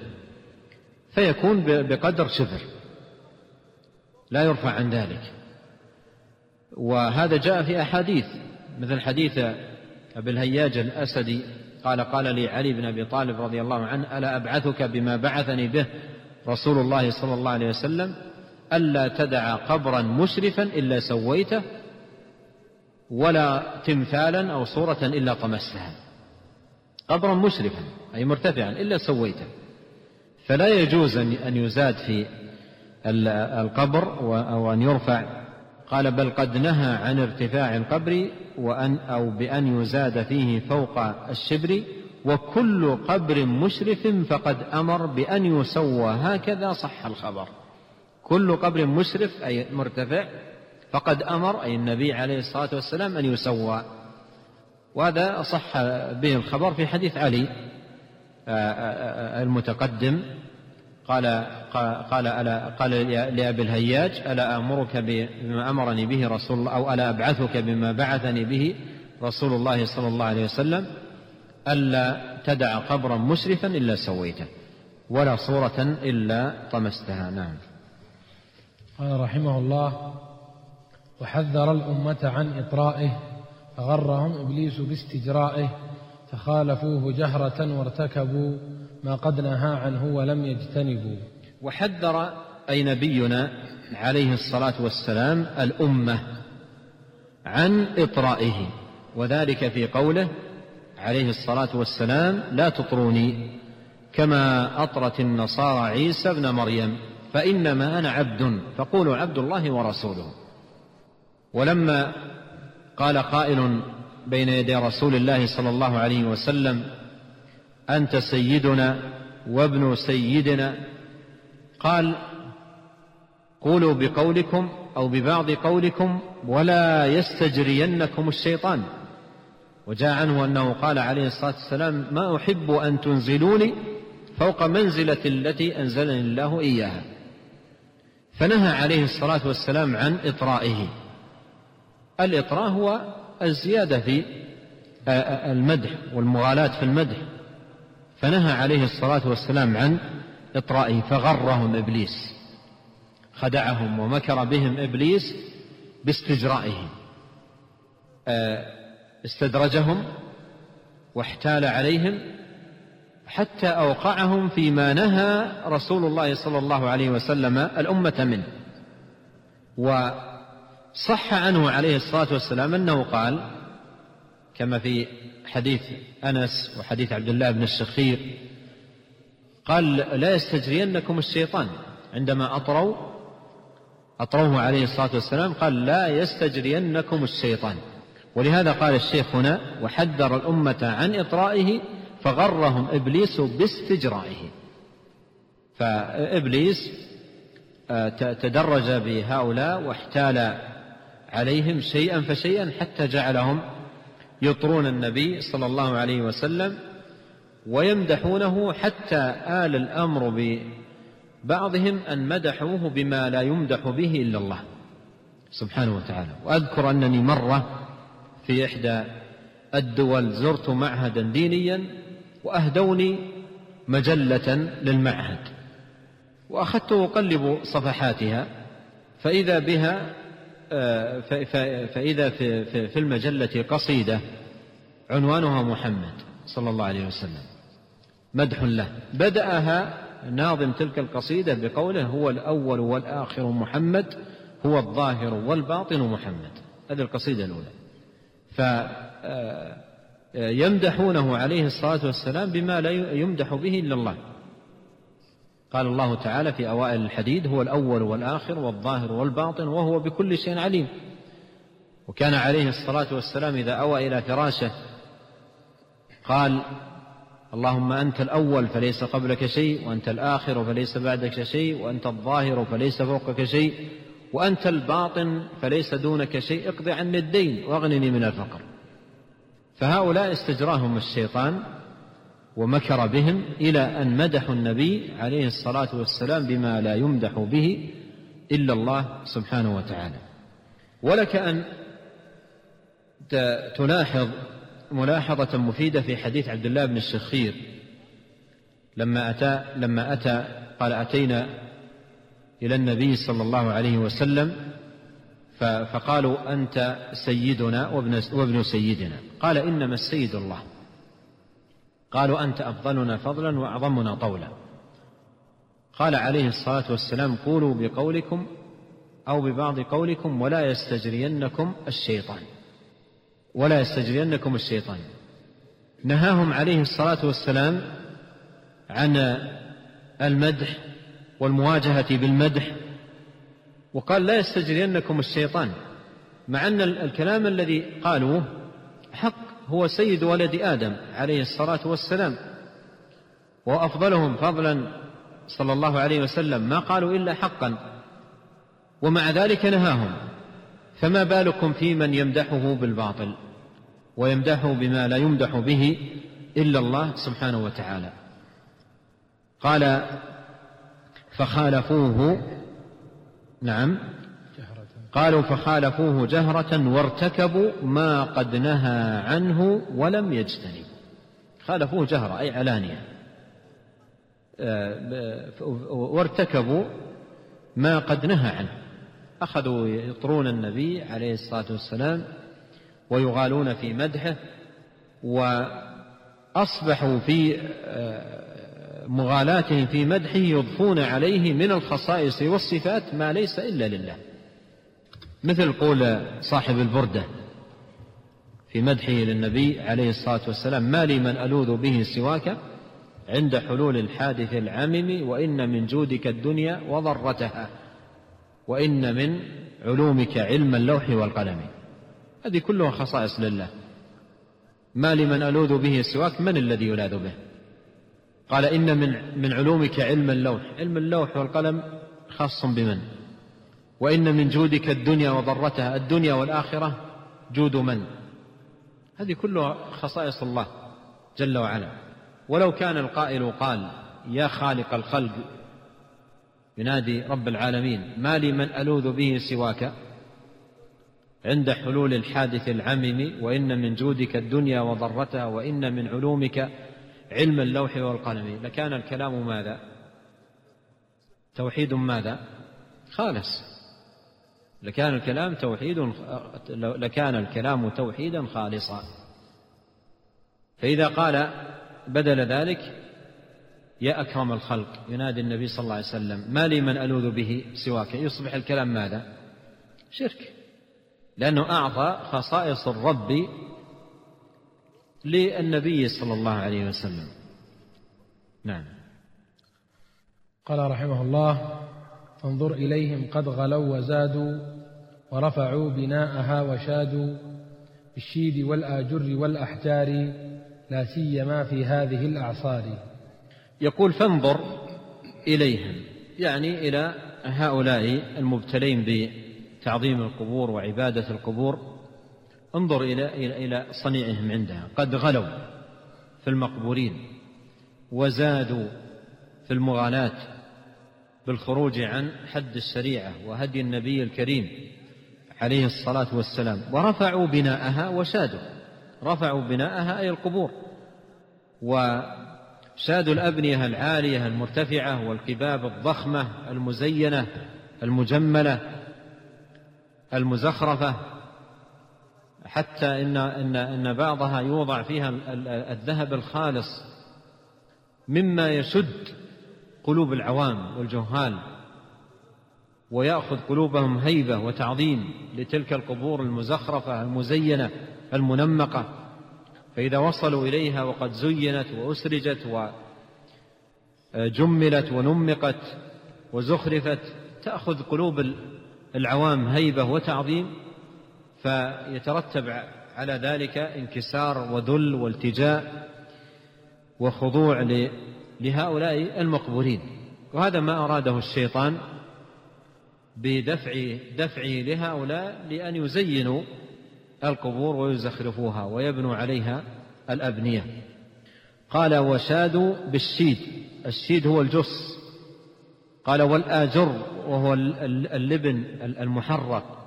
فيكون بقدر شبر لا يرفع عن ذلك. وهذا جاء في أحاديث مثل حديث أبي الهياج الأسدي قال قال لي علي بن أبي طالب رضي الله عنه ألا أبعثك بما بعثني به رسول الله صلى الله عليه وسلم ألا تدع قبرا مشرفا إلا سويته ولا تمثالا أو صورة إلا طمستها قبرا مشرفا أي مرتفعا إلا سويته. فلا يجوز أن يزاد في القبر أو أن يرفع. قال بل قد نهى عن ارتفاع القبر وأن أو بأن يزاد فيه فوق الشبر وكل قبر مشرف فقد أمر بأن يسوى هكذا صح الخبر. كل قبر مشرف أي مرتفع فقد أمر أي النبي عليه الصلاة والسلام أن يسوى. وهذا صح به الخبر في حديث علي آه، آه، آه، المتقدم. قال قال ألا قال لأبي الهياج ألا آمرك بما أمرني به رسول الله أو ألا أبعثك بما بعثني به رسول الله صلى الله عليه وسلم؟ ألا تدع قبرا مسرفا إلا سويته ولا صورة إلا طمستها. نعم. قال رحمه الله وحذر الأمة عن إطرائه فغرهم إبليس باستجرائه فخالفوه جهرة وارتكبوا ما قد نهى عنه ولم يجتنبوا. وحذر أي نبينا عليه الصلاة والسلام الأمة عن إطرائه وذلك في قوله عليه الصلاة والسلام لا تطروني. كما أطرت النصارى عيسى ابن مريم فإنما أنا عبد فقولوا عبد الله ورسوله. ولما قال قائل بين يدي رسول الله صلى الله عليه وسلم أنت سيدنا وابن سيدنا؟ قال قولوا بقولكم أو ببعض قولكم ولا يستجرينكم الشيطان. وجاء عنه أنه قال عليه الصلاة والسلام ما أحب أن تنزلوني فوق منزلة التي أنزلني الله إياها. فنهى عليه الصلاة والسلام عن إطرائه. الإطراء هو الزيادة في المدح والمغالاة في المدح. فنهى عليه الصلاة والسلام عن إطرائه فغرهم إبليس. خدعهم ومكر بهم إبليس باستجرائهم آه، استدرجهم واحتال عليهم حتى أوقعهم فيما نهى رسول الله صلى الله عليه وسلم الأمة منه. وصح عنه عليه الصلاة والسلام أنه قال كما في حديث أنس وحديث عبد الله بن الشخير قال لا يستجرينكم الشيطان. عندما أطروا أطروه عليه الصلاة والسلام قال لا يستجرينكم الشيطان. ولهذا قال الشيخ هنا وحذر الأمة عن إطرائه فغرهم إبليس باستجرائه. فإبليس آه، تدرج بهؤلاء واحتال عليهم شيئا فشيئا حتى جعلهم يطرون النبي صلى الله عليه وسلم ويمدحونه حتى آل الأمر ببعضهم أن مدحوه بما لا يمدح به إلا الله سبحانه وتعالى. وأذكر أنني مرة في إحدى الدول زرت معهدا دينيا وأهدوني مجلة للمعهد وأخذت أقلب صفحاتها فإذا بها آه، فإذا في المجلة قصيدة عنوانها محمد صلى الله عليه وسلم مدح له. بدأها ناظم تلك القصيدة بقوله هو الأول والآخر محمد هو الظاهر والباطن محمد. هذه القصيدة الأولى. فيمدحونه عليه الصلاة والسلام بما لا يمدح به إلا الله. قال الله تعالى في أوائل الحديد هو الأول والآخر والظاهر والباطن وهو بكل شيء عليم. وكان عليه الصلاة والسلام إذا أوى إلى فراشه قال اللهم أنت الأول فليس قبلك شيء وأنت الآخر فليس بعدك شيء وأنت الظاهر فليس فوقك شيء. وأنت الباطن فليس دونك شيء. اقض عني الدين واغنني من الفقر. فهؤلاء استجراهم الشيطان ومكر بهم إلى أن مدحوا النبي عليه الصلاة والسلام بما لا يمدح به إلا الله سبحانه وتعالى. ولك أن تلاحظ ملاحظة مفيدة في حديث عبد الله بن الشخير. لما أتى لما أتى قال أتينا إلى النبي صلى الله عليه وسلم فقالوا أنت سيدنا وابن, وابن سيدنا. قال إنما السيد الله. قالوا أنت أفضلنا فضلا وأعظمنا طولا. قال عليه الصلاة والسلام قولوا بقولكم أو ببعض قولكم ولا يستجرينكم الشيطان. ولا يستجرينكم الشيطان. نهاهم عليه الصلاة والسلام عن المدح والمواجهة بالمدح. وقال لا يستجرينكم الشيطان مع أن الكلام الذي قالوه حق هو سيد ولد آدم عليه الصلاة والسلام. وأفضلهم فضلا صلى الله عليه وسلم ما قالوا إلا حقا. ومع ذلك نهاهم فما بالكم في من يمدحه بالباطل؟ ويمدحه بما لا يمدح به إلا الله سبحانه وتعالى. قال فخالفوه نعم. قالوا فخالفوه جهرة وارتكبوا ما قد نهى عنه ولم يجتنبوا. خالفوه جهرة أي علانية. آه، وارتكبوا ما قد نهى عنه. أخذوا يطرون النبي عليه الصلاة والسلام ويغالون في مدحه وأصبحوا في آه، مغالاتهم في مدحه يضفون عليه من الخصائص والصفات ما ليس إلا لله. مثل قول صاحب البردة في مدحه للنبي عليه الصلاة والسلام ما لي من ألوذ به سواك عند حلول الحادث العمم وإن من جودك الدنيا وضرتها وإن من علومك علم اللوح والقلم. هذه كلها خصائص لله. ما لمن ألوذ به سواك من الذي يلاذ به؟ قال إن من من علومك علم اللوح. علم اللوح والقلم خاص بمن؟ وإن من جودك الدنيا وضرتها. الدنيا والآخرة جود من؟ هذه كلها خصائص الله جل وعلا. ولو كان القائل قال يا خالق الخلق ينادي رب العالمين ما لي من ألوذ به سواك؟ عند حلول الحادث العمم وإن من جودك الدنيا وضرتها وإن من علومك علم اللوح والقلم. لكان الكلام ماذا؟ توحيد ماذا؟ خالص. لكان الكلام توحيد لكان الكلام توحيدا خالصا. فإذا قال بدل ذلك يا أكرم الخلق ينادي النبي صلى الله عليه وسلم ما لي من ألوذ به سواك؟ يصبح الكلام ماذا؟ شرك. لأنه أعطى خصائص الرب للنبي صلى الله عليه وسلم. نعم. قال رحمه الله فانظر إليهم قد غلوا وزادوا ورفعوا بناءها وشادوا بالشيد والآجر والأحجار لا سيما في هذه الأعصار. يقول فانظر إليهم. يعني إلى هؤلاء المبتلين بتعظيم القبور وعبادة القبور. انظر إلى إلى صنيعهم عندها. قد غلوا في المقبورين وزادوا في المغالاة بالخروج عن حد الشريعة وهدي النبي الكريم عليه الصلاة والسلام. ورفعوا بناءها وشادوا. رفعوا بناءها أي القبور. وشادوا الأبنية العالية المرتفعة والقباب الضخمة المزينة المجملة المزخرفة حتى إن, إن, إن بعضها يوضع فيها الذهب الخالص مما يشد قلوب العوام والجهال ويأخذ قلوبهم هيبة وتعظيم لتلك القبور المزخرفة المزينة المنمقة. فإذا وصلوا إليها وقد زينت وأسرجت وجملت ونمقت وزخرفت تأخذ قلوب العوام هيبة وتعظيم. فيترتب على ذلك انكسار وذل والتجاء وخضوع لهؤلاء المقبورين وهذا ما أراده الشيطان بدفع دفعه لهؤلاء لأن يزينوا القبور ويزخرفوها ويبنوا عليها الأبنية. قال وشادوا بالشيد. الشيد هو الجص قال والآجر وهو اللبن المحرق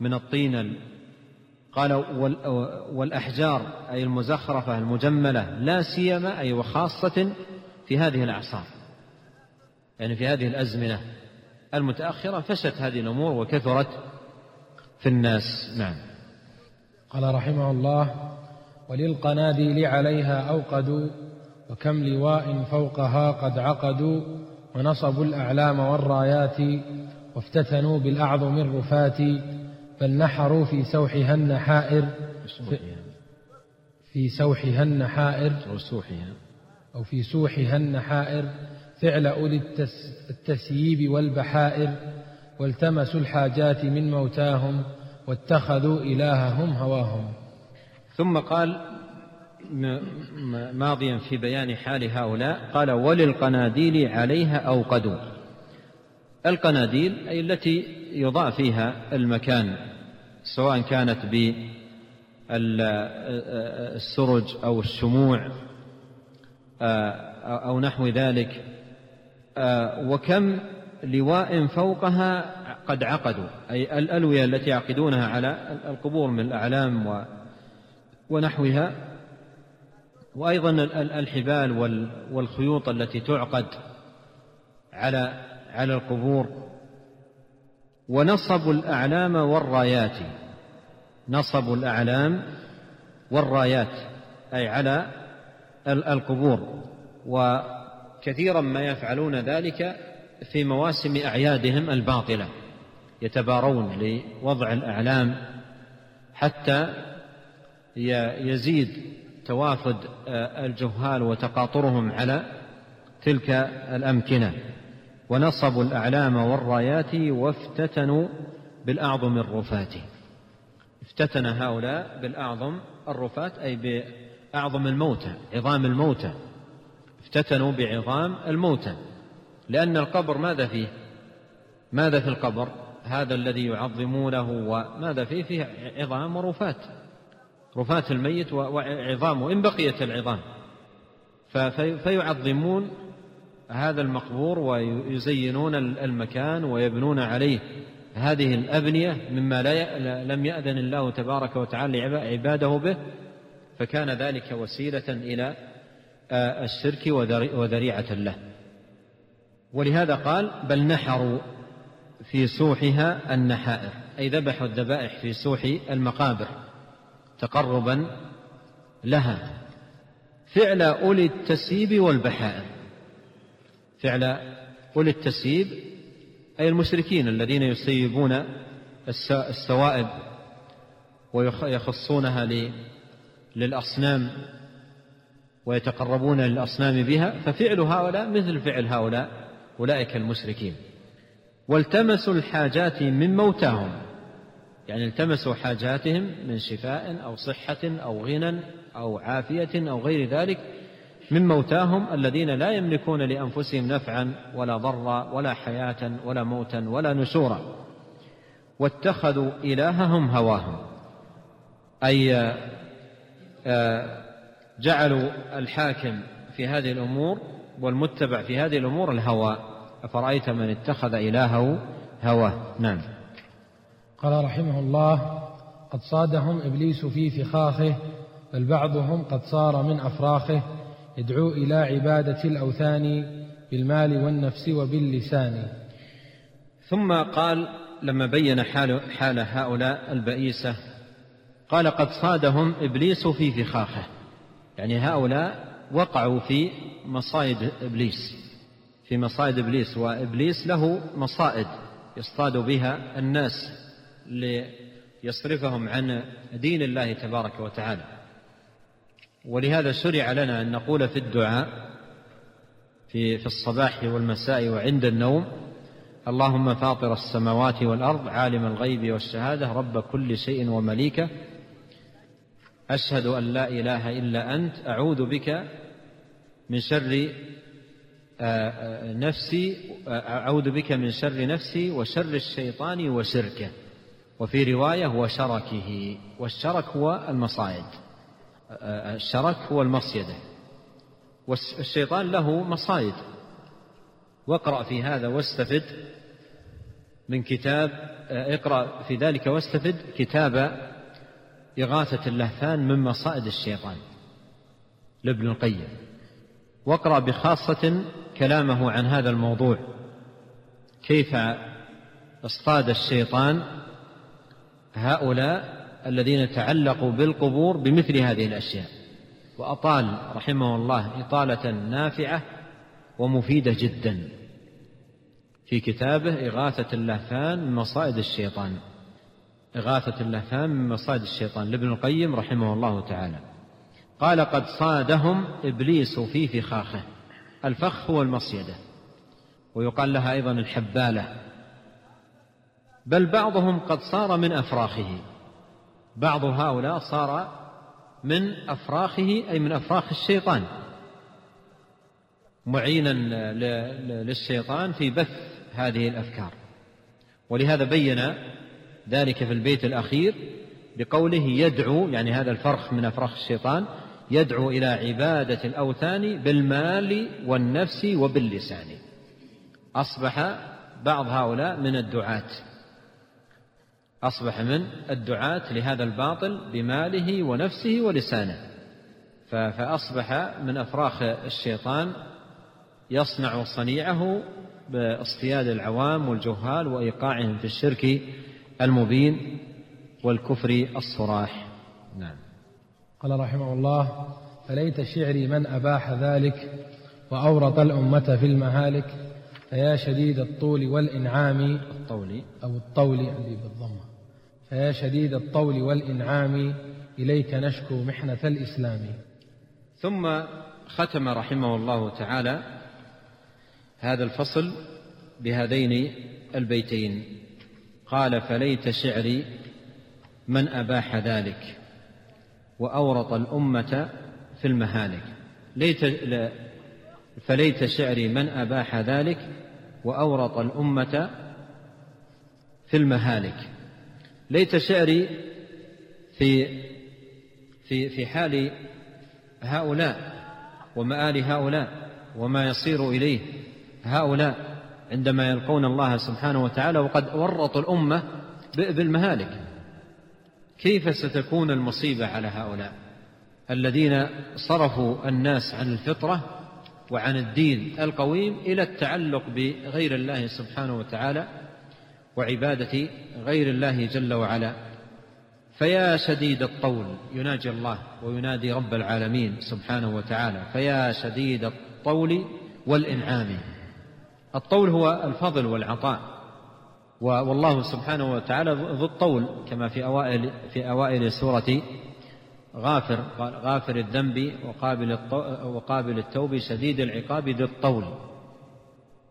من الطين قال والأحجار أي المزخرفة المجملة لا سيما أي وخاصة في هذه الأعصار. يعني في هذه الأزمنة المتأخرة فشت هذه الأمور وكثرت في الناس. نعم. قال رحمه الله وللقناديل عليها أوقدوا وكم لواء فوقها قد عقدوا ونصبوا الأعلام والرايات وافتتنوا بالأعظم الرفات بل نحروا في سوحها النحائر. في سوحها. النحائر. أو في سوحها النحائر. فعل أولي التسييب والبحائر. والتمسوا الحاجات من موتاهم. واتخذوا إلههم هواهم. ثم قال ماضيا في بيان حال هؤلاء. قال وللقناديل عليها أوقدوا. القناديل أي التي يضاء فيها المكان. سواء كانت بالسرج أو الشموع أو نحو ذلك وكم لواء فوقها قد عقدوا أي الألوية التي يعقدونها على القبور من الأعلام ونحوها وأيضا الحبال والخيوط التي تعقد على على القبور. ونصبوا الأعلام والرايات. نصبوا الأعلام والرايات أي على القبور. وكثيرا ما يفعلون ذلك في مواسم أعيادهم الباطلة يتبارون لوضع الأعلام حتى يزيد توافد الجهال وتقاطرهم على تلك الأمكنة. ونصبوا الأعلام والرايات وافتتنوا بالأعظم الرفات. افتتن هؤلاء بالأعظم الرفات أي بأعظم الموتى عظام الموتى. افتتنوا بعظام الموتى. لأن القبر ماذا فيه؟ ماذا في القبر؟ هذا الذي يعظمونه وماذا فيه؟ فيه عظام ورفات. رفات الميت وعظامه إن بقيت العظام. فيعظمون هذا المقبور ويزينون المكان ويبنون عليه. هذه الأبنية مما لا لم يأذن الله تبارك وتعالى عباده به فكان ذلك وسيلة إلى الشرك وذريعة له. ولهذا قال بل نحروا في سوحها النحائر. أي ذبحوا الذبائح في سوح المقابر تقربا لها. فعل أولي التسييب والبحائر. فعل أولي التسييب أي المشركين الذين يسيبون السوائب ويخصونها للأصنام ويتقربون للأصنام بها ففعل هؤلاء مثل فعل هؤلاء أولئك المشركين. والتمسوا الحاجات من موتاهم يعني التمسوا حاجاتهم من شفاء أو صحة أو غنى أو عافية أو غير ذلك من موتاهم الذين لا يملكون لأنفسهم نفعا ولا ضرا ولا حياة ولا موتا ولا نشورا. واتخذوا إلههم هواهم. أي آه، جعلوا الحاكم في هذه الأمور والمتبع في هذه الأمور الهوى أفرأيت من اتخذ إلهه هواه؟ نعم. قال رحمه الله قد صادهم إبليس في فخاخه بل بعضهم قد صار من أفراخه. يدعو إلى عبادة الأوثان بالمال والنفس وباللسان. ثم قال لما بين حال, حال هؤلاء البئيسة قال قد صادهم إبليس في فخاخه. يعني هؤلاء وقعوا في مصائد إبليس في مصائد إبليس وإبليس له مصائد يصطاد بها الناس ليصرفهم عن دين الله تبارك وتعالى. ولهذا شرع لنا أن نقول في الدعاء في في الصباح والمساء وعند النوم اللهم فاطر السماوات والأرض عالم الغيب والشهادة رب كل شيء ومليكه أشهد أن لا إله إلا أنت أعوذ بك من شر آه، آه، نفسي أعوذ بك من شر نفسي وشر الشيطان وشركه وفي رواية وشركه والشرك هو المصائد الشرك هو المصيدة. والشيطان له مصايد. واقرأ في هذا واستفد من كتاب اقرأ في ذلك واستفد كتاب إغاثة اللهفان من مصائد الشيطان. لابن القيم. واقرأ بخاصة كلامه عن هذا الموضوع. كيف اصطاد الشيطان هؤلاء الذين تعلقوا بالقبور بمثل هذه الأشياء. وأطال رحمه الله إطالة نافعة ومفيدة جدا. في كتابه إغاثة اللهفان من مصائد الشيطان. إغاثة اللهفان من مصائد الشيطان لابن القيم رحمه الله تعالى. قال قد صادهم إبليس في فخاخه. الفخ هو المصيدة. ويقال لها أيضا الحبالة. بل بعضهم قد صار من أفراخه. بعض هؤلاء صار من أفراخه أي من أفراخ الشيطان. معينا للشيطان في بث هذه الأفكار. ولهذا بين ذلك في البيت الأخير بقوله يدعو يعني هذا الفرخ من أفراخ الشيطان يدعو إلى عبادة الأوثان بالمال والنفس وباللسان. أصبح بعض هؤلاء من الدعاة. أصبح من الدعاة لهذا الباطل بماله ونفسه ولسانه. فأصبح من أفراخ الشيطان يصنع صنيعه باصطياد العوام والجهال وإيقاعهم في الشرك المبين والكفر الصراح. نعم. قال رحمه الله فليت شعري من أباح ذلك وأورط الأمة في المهالك فيا شديد الطول والإنعام الطول. أو الطول اللي بالضمة. فيا شديد الطول والإنعام إليك نشكو محنة الإسلام. ثم ختم رحمه الله تعالى هذا الفصل بهذين البيتين. قال فليت شعري من أباح ذلك وأورط الأمة في المهالك. ليت فليت شعري من أباح ذلك وأورط الأمة في المهالك. ليت شعري في في في حال هؤلاء ومآل هؤلاء وما يصير إليه. هؤلاء عندما يلقون الله سبحانه وتعالى وقد ورطوا الأمة بالمهالك. كيف ستكون المصيبة على هؤلاء؟ الذين صرفوا الناس عن الفطرة وعن الدين القويم إلى التعلق بغير الله سبحانه وتعالى وعبادة غير الله جل وعلا. فيا شديد الطول يناجي الله وينادي رب العالمين سبحانه وتعالى. فيا شديد الطول والإنعام. الطول هو الفضل والعطاء. والله سبحانه وتعالى ذو الطول كما في أوائل في أوائل سورة غافر. قال غافر الذنب وقابل وقابل التوب شديد العقاب ذي الطول.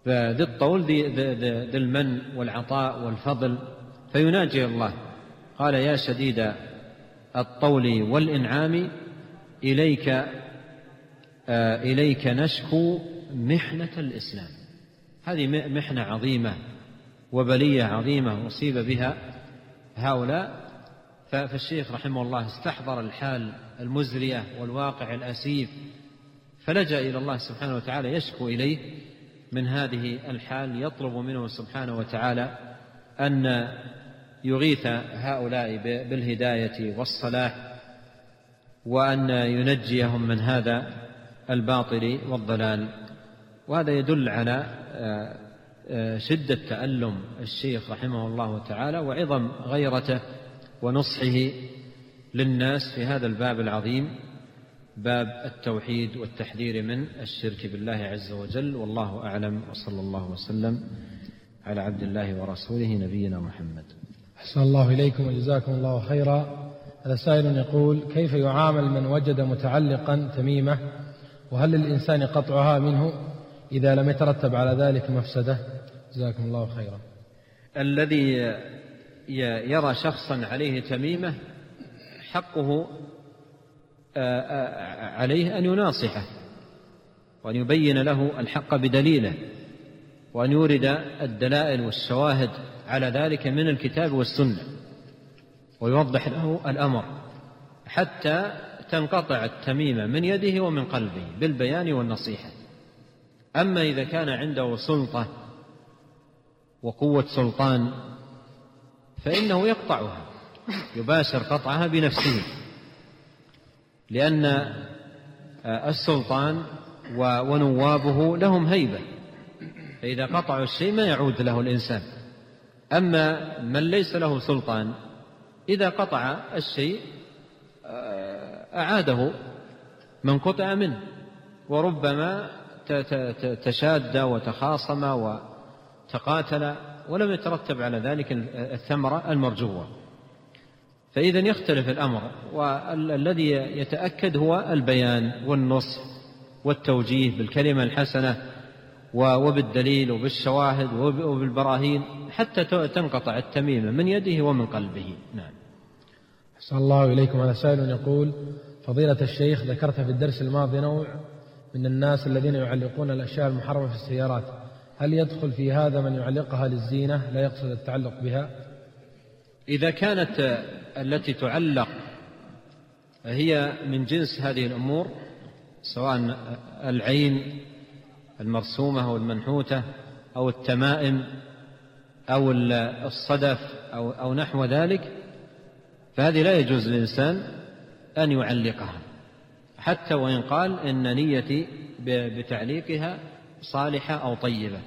فذي الطول ذي, ذي المن والعطاء والفضل فيناجي الله. قال يا شديد الطول والإنعام إليك آه إليك نشكو محنة الإسلام. هذه محنة عظيمة وبلية عظيمة أصيب بها هؤلاء. فالشيخ رحمه الله استحضر الحال المزرية والواقع الأسيف فلجأ إلى الله سبحانه وتعالى يشكو إليه. من هذه الحال يطلب منه سبحانه وتعالى أن يغيث هؤلاء بالهداية والصلاح وأن ينجيهم من هذا الباطل والضلال. وهذا يدل على آه، آه، شدة تألم الشيخ رحمه الله تعالى وعظم غيرته ونصحه للناس في هذا الباب العظيم. باب التوحيد والتحذير من الشرك بالله عز وجل. والله أعلم وصلى الله وسلم على عبد الله ورسوله نبينا محمد. أحسن الله إليكم وجزاكم الله خيرا. هذا سائل يقول كيف يعامل من وجد متعلقا تميمة؟ وهل للإنسان قطعها منه إذا لم يترتب على ذلك مفسدة؟ جزاكم الله خيرا. الذي يرى شخصا عليه تميمة حقه عليه أن يناصحه وأن يبين له الحق بدليله وأن يورد الدلائل والشواهد على ذلك من الكتاب والسنة ويوضح له الأمر حتى تنقطع التميمة من يده ومن قلبه بالبيان والنصيحة. أما إذا كان عنده سلطة وقوة سلطان فإنه يقطعها يباشر قطعها بنفسه. لأن السلطان ونوابه لهم هيبة. فإذا قطعوا الشيء ما يعود له الإنسان. أما من ليس له سلطان إذا قطع الشيء أعاده من قطع منه. وربما تشاد وتخاصم وتقاتل ولم يترتب على ذلك الثمرة المرجوة. فإذا يختلف الأمر والذي يتأكد هو البيان والنصح والتوجيه بالكلمة الحسنة وبالدليل وبالشواهد وبالبراهين حتى تنقطع التميمة من يده ومن قلبه. نعم. أحسن الله إليكم. هذا سائل يقول فضيلة الشيخ ذكرت في الدرس الماضي نوع من الناس الذين يعلقون الأشياء المحرمة في السيارات. هل يدخل في هذا من يعلقها للزينة؟ لا يقصد التعلق بها. إذا كانت التي تعلق هي من جنس هذه الأمور سواء العين المرسومة أو المنحوتة أو التمائم أو الصدف أو, أو نحو ذلك فهذه لا يجوز للإنسان أن يعلقها. حتى وإن قال إن نيتي بتعليقها صالحة أو طيبة.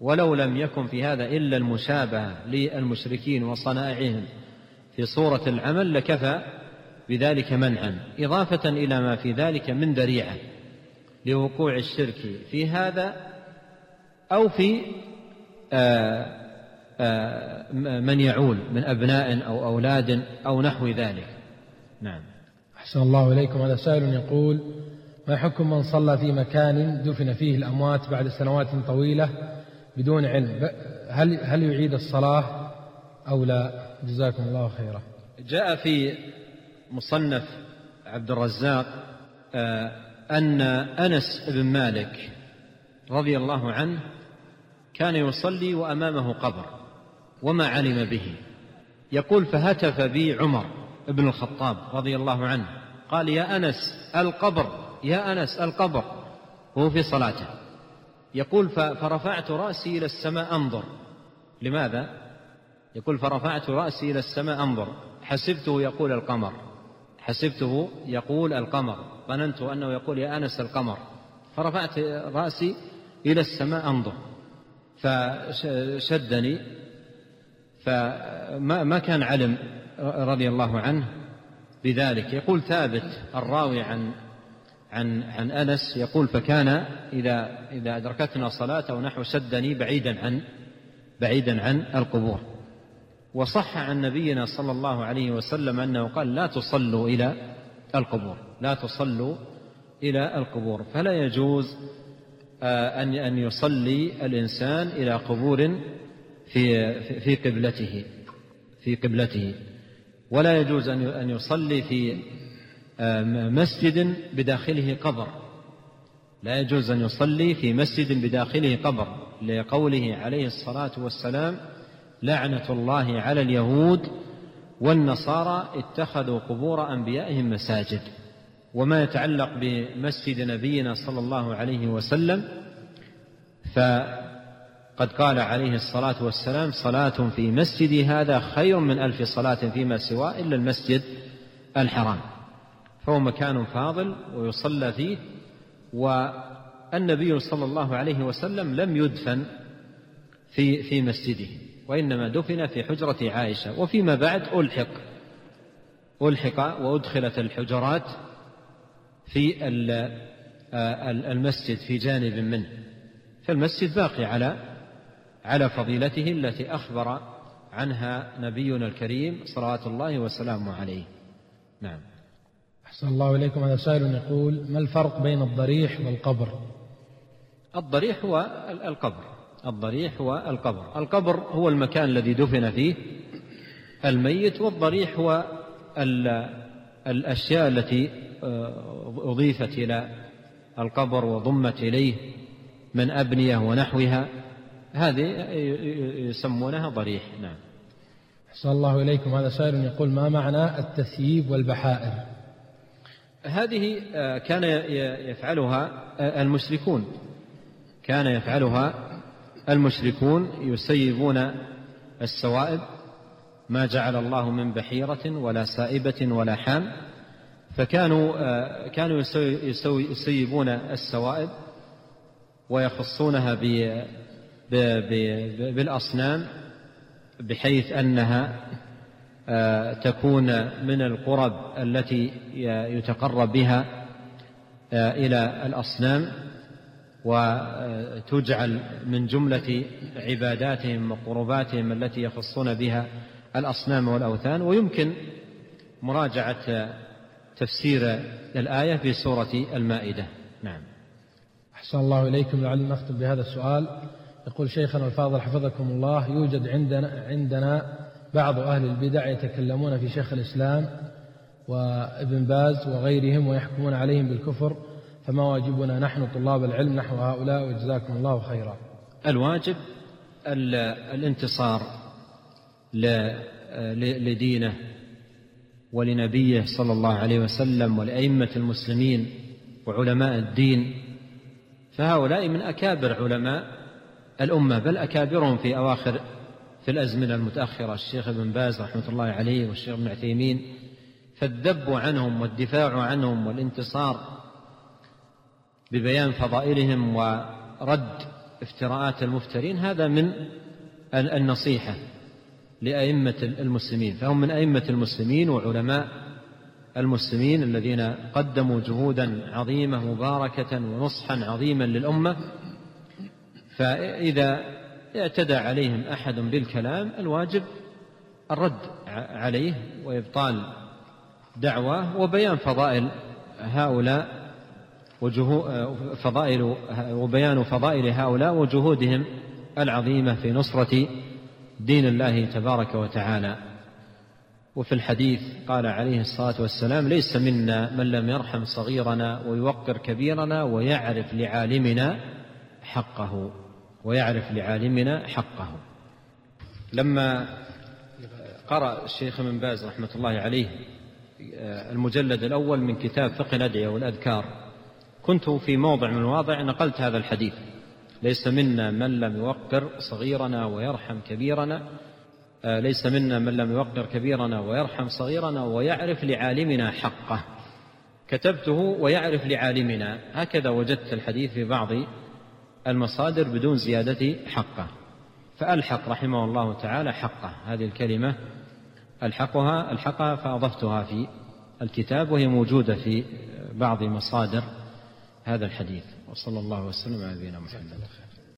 ولو لم يكن في هذا إلا المشابهة للمشركين وصنائعهم. في صورة العمل لكفى بذلك منعا إضافة إلى ما في ذلك من ذريعة لوقوع الشرك في هذا أو في آآ آآ من يعول من أبناء أو أولاد أو نحو ذلك. نعم. أحسن الله إليكم. هذا سائل يقول ما حكم من صلى في مكان دفن فيه الأموات بعد سنوات طويلة بدون علم؟ هل هل يعيد الصلاة أو لا؟ جزاكم الله خيرا. جاء في مصنف عبد الرزاق آه، أن أنس بن مالك رضي الله عنه كان يصلي وأمامه قبر وما علم به. يقول فهتف بي عمر بن الخطاب رضي الله عنه قال يا أنس القبر يا أنس القبر. وهو في صلاته. يقول فرفعت رأسي إلى السماء أنظر. لماذا؟ يقول فرفعت رأسي إلى السماء أنظر. حسبته يقول القمر. حسبته يقول القمر. ظننت أنه يقول يا أنس القمر. فرفعت رأسي إلى السماء أنظر. فشدني. فما ما كان علم رضي الله عنه بذلك. يقول ثابت الراوي عن عن عن أنس يقول فكان إذا إذا أدركتنا صلاة أو نحو سدني بعيدا عن بعيدا عن القبور. وصح عن نبينا صلى الله عليه وسلم أنه قال لا تصلوا إلى القبور لا تصلوا إلى القبور. فلا يجوز آه، ان أن يصلي الإنسان إلى قبور في في قبلته في قبلته. ولا يجوز أن يصلي في آه، مسجد بداخله قبر. لا يجوز أن يصلي في مسجد بداخله قبر لقوله عليه الصلاة والسلام لعنة الله على اليهود والنصارى اتخذوا قبور أنبيائهم مساجد. وما يتعلق بمسجد نبينا صلى الله عليه وسلم فقد قال عليه الصلاة والسلام صلاة في مسجدي هذا خير من ألف صلاة فيما سواه إلا المسجد الحرام. فهو مكان فاضل ويصلى فيه والنبي صلى الله عليه وسلم لم يدفن في في مسجده. وإنما دفن في حجرة عائشة. وفيما بعد ألحق. ألحق وأدخلت الحجرات في المسجد في جانب منه. فالمسجد باقي على على فضيلته التي أخبر عنها نبينا الكريم صلوات الله وسلامه عليه. نعم. أحسن الله إليكم. هذا سائل يقول ما الفرق بين الضريح والقبر؟ الضريح هو القبر. الضريح هو القبر القبر هو المكان الذي دفن فيه الميت والضريح هو الأشياء التي آه، أضيفت إلى القبر وضمت إليه من أبنية ونحوها. هذه يسمونها ضريح. نعم. أحسن الله إليكم. هذا سائل يقول ما معنى التثييب والبحائر هذه آه، كان يفعلها آه، المشركون. كان يفعلها المشركون يسيبون السوائب ما جعل الله من بحيرة ولا سائبة ولا حام فكانوا آه، كانوا يسيبون السوائب ويخصونها بالأصنام بحيث أنها آه، تكون من القرب التي يتقرب بها آه، إلى الأصنام. وتجعل من جملة عباداتهم وقرباتهم التي يخصون بها الأصنام والأوثان. ويمكن مراجعة تفسير الآية في سورة المائدة. نعم. أحسن الله إليكم لعل نختم بهذا السؤال. يقول شيخنا الفاضل حفظكم الله يوجد عندنا عندنا بعض أهل البدع يتكلمون في شيخ الإسلام وابن باز وغيرهم ويحكمون عليهم بالكفر. فما واجبنا نحن طلاب العلم نحو هؤلاء وجزاكم الله خيرا. الواجب الانتصار لدينه ولنبيه صلى الله عليه وسلم ولأئمة المسلمين وعلماء الدين. فهؤلاء من أكابر علماء الأمة بل أكابرهم في أواخر في الأزمنة المتأخرة. الشيخ ابن باز رحمة الله عليه والشيخ ابن عثيمين فالذب عنهم والدفاع عنهم والانتصار ببيان فضائلهم ورد افتراءات المفترين هذا من النصيحة لأئمة المسلمين. فهم من أئمة المسلمين وعلماء المسلمين الذين قدموا جهودا عظيمة مباركة ونصحا عظيما للأمة. فإذا اعتدى عليهم أحد بالكلام الواجب الرد عليه وإبطال دعواه وبيان فضائل هؤلاء فضائل وبيان فضائل هؤلاء وجهودهم العظيمة في نصرة دين الله تبارك وتعالى. وفي الحديث قال عليه الصلاة والسلام ليس منا من لم يرحم صغيرنا ويوقر كبيرنا ويعرف لعالمنا حقه. ويعرف لعالمنا حقه. لما قرأ الشيخ من باز رحمة الله عليه المجلد الأول من كتاب فقه الأدعية والأذكار كنت في موضع من المواضع نقلت هذا الحديث. ليس منا من لم يوقر صغيرنا ويرحم كبيرنا آه، ليس منا من لم يوقر كبيرنا ويرحم صغيرنا ويعرف لعالمنا حقه. كتبته ويعرف لعالمنا. هكذا وجدت الحديث في بعض المصادر بدون زيادة حقه. فألحق رحمه الله تعالى حقه. هذه الكلمة ألحقها ألحقها فأضفتها في الكتاب وهي موجودة في بعض مصادر هذا الحديث وصلى الله وسلم على نبينا محمد.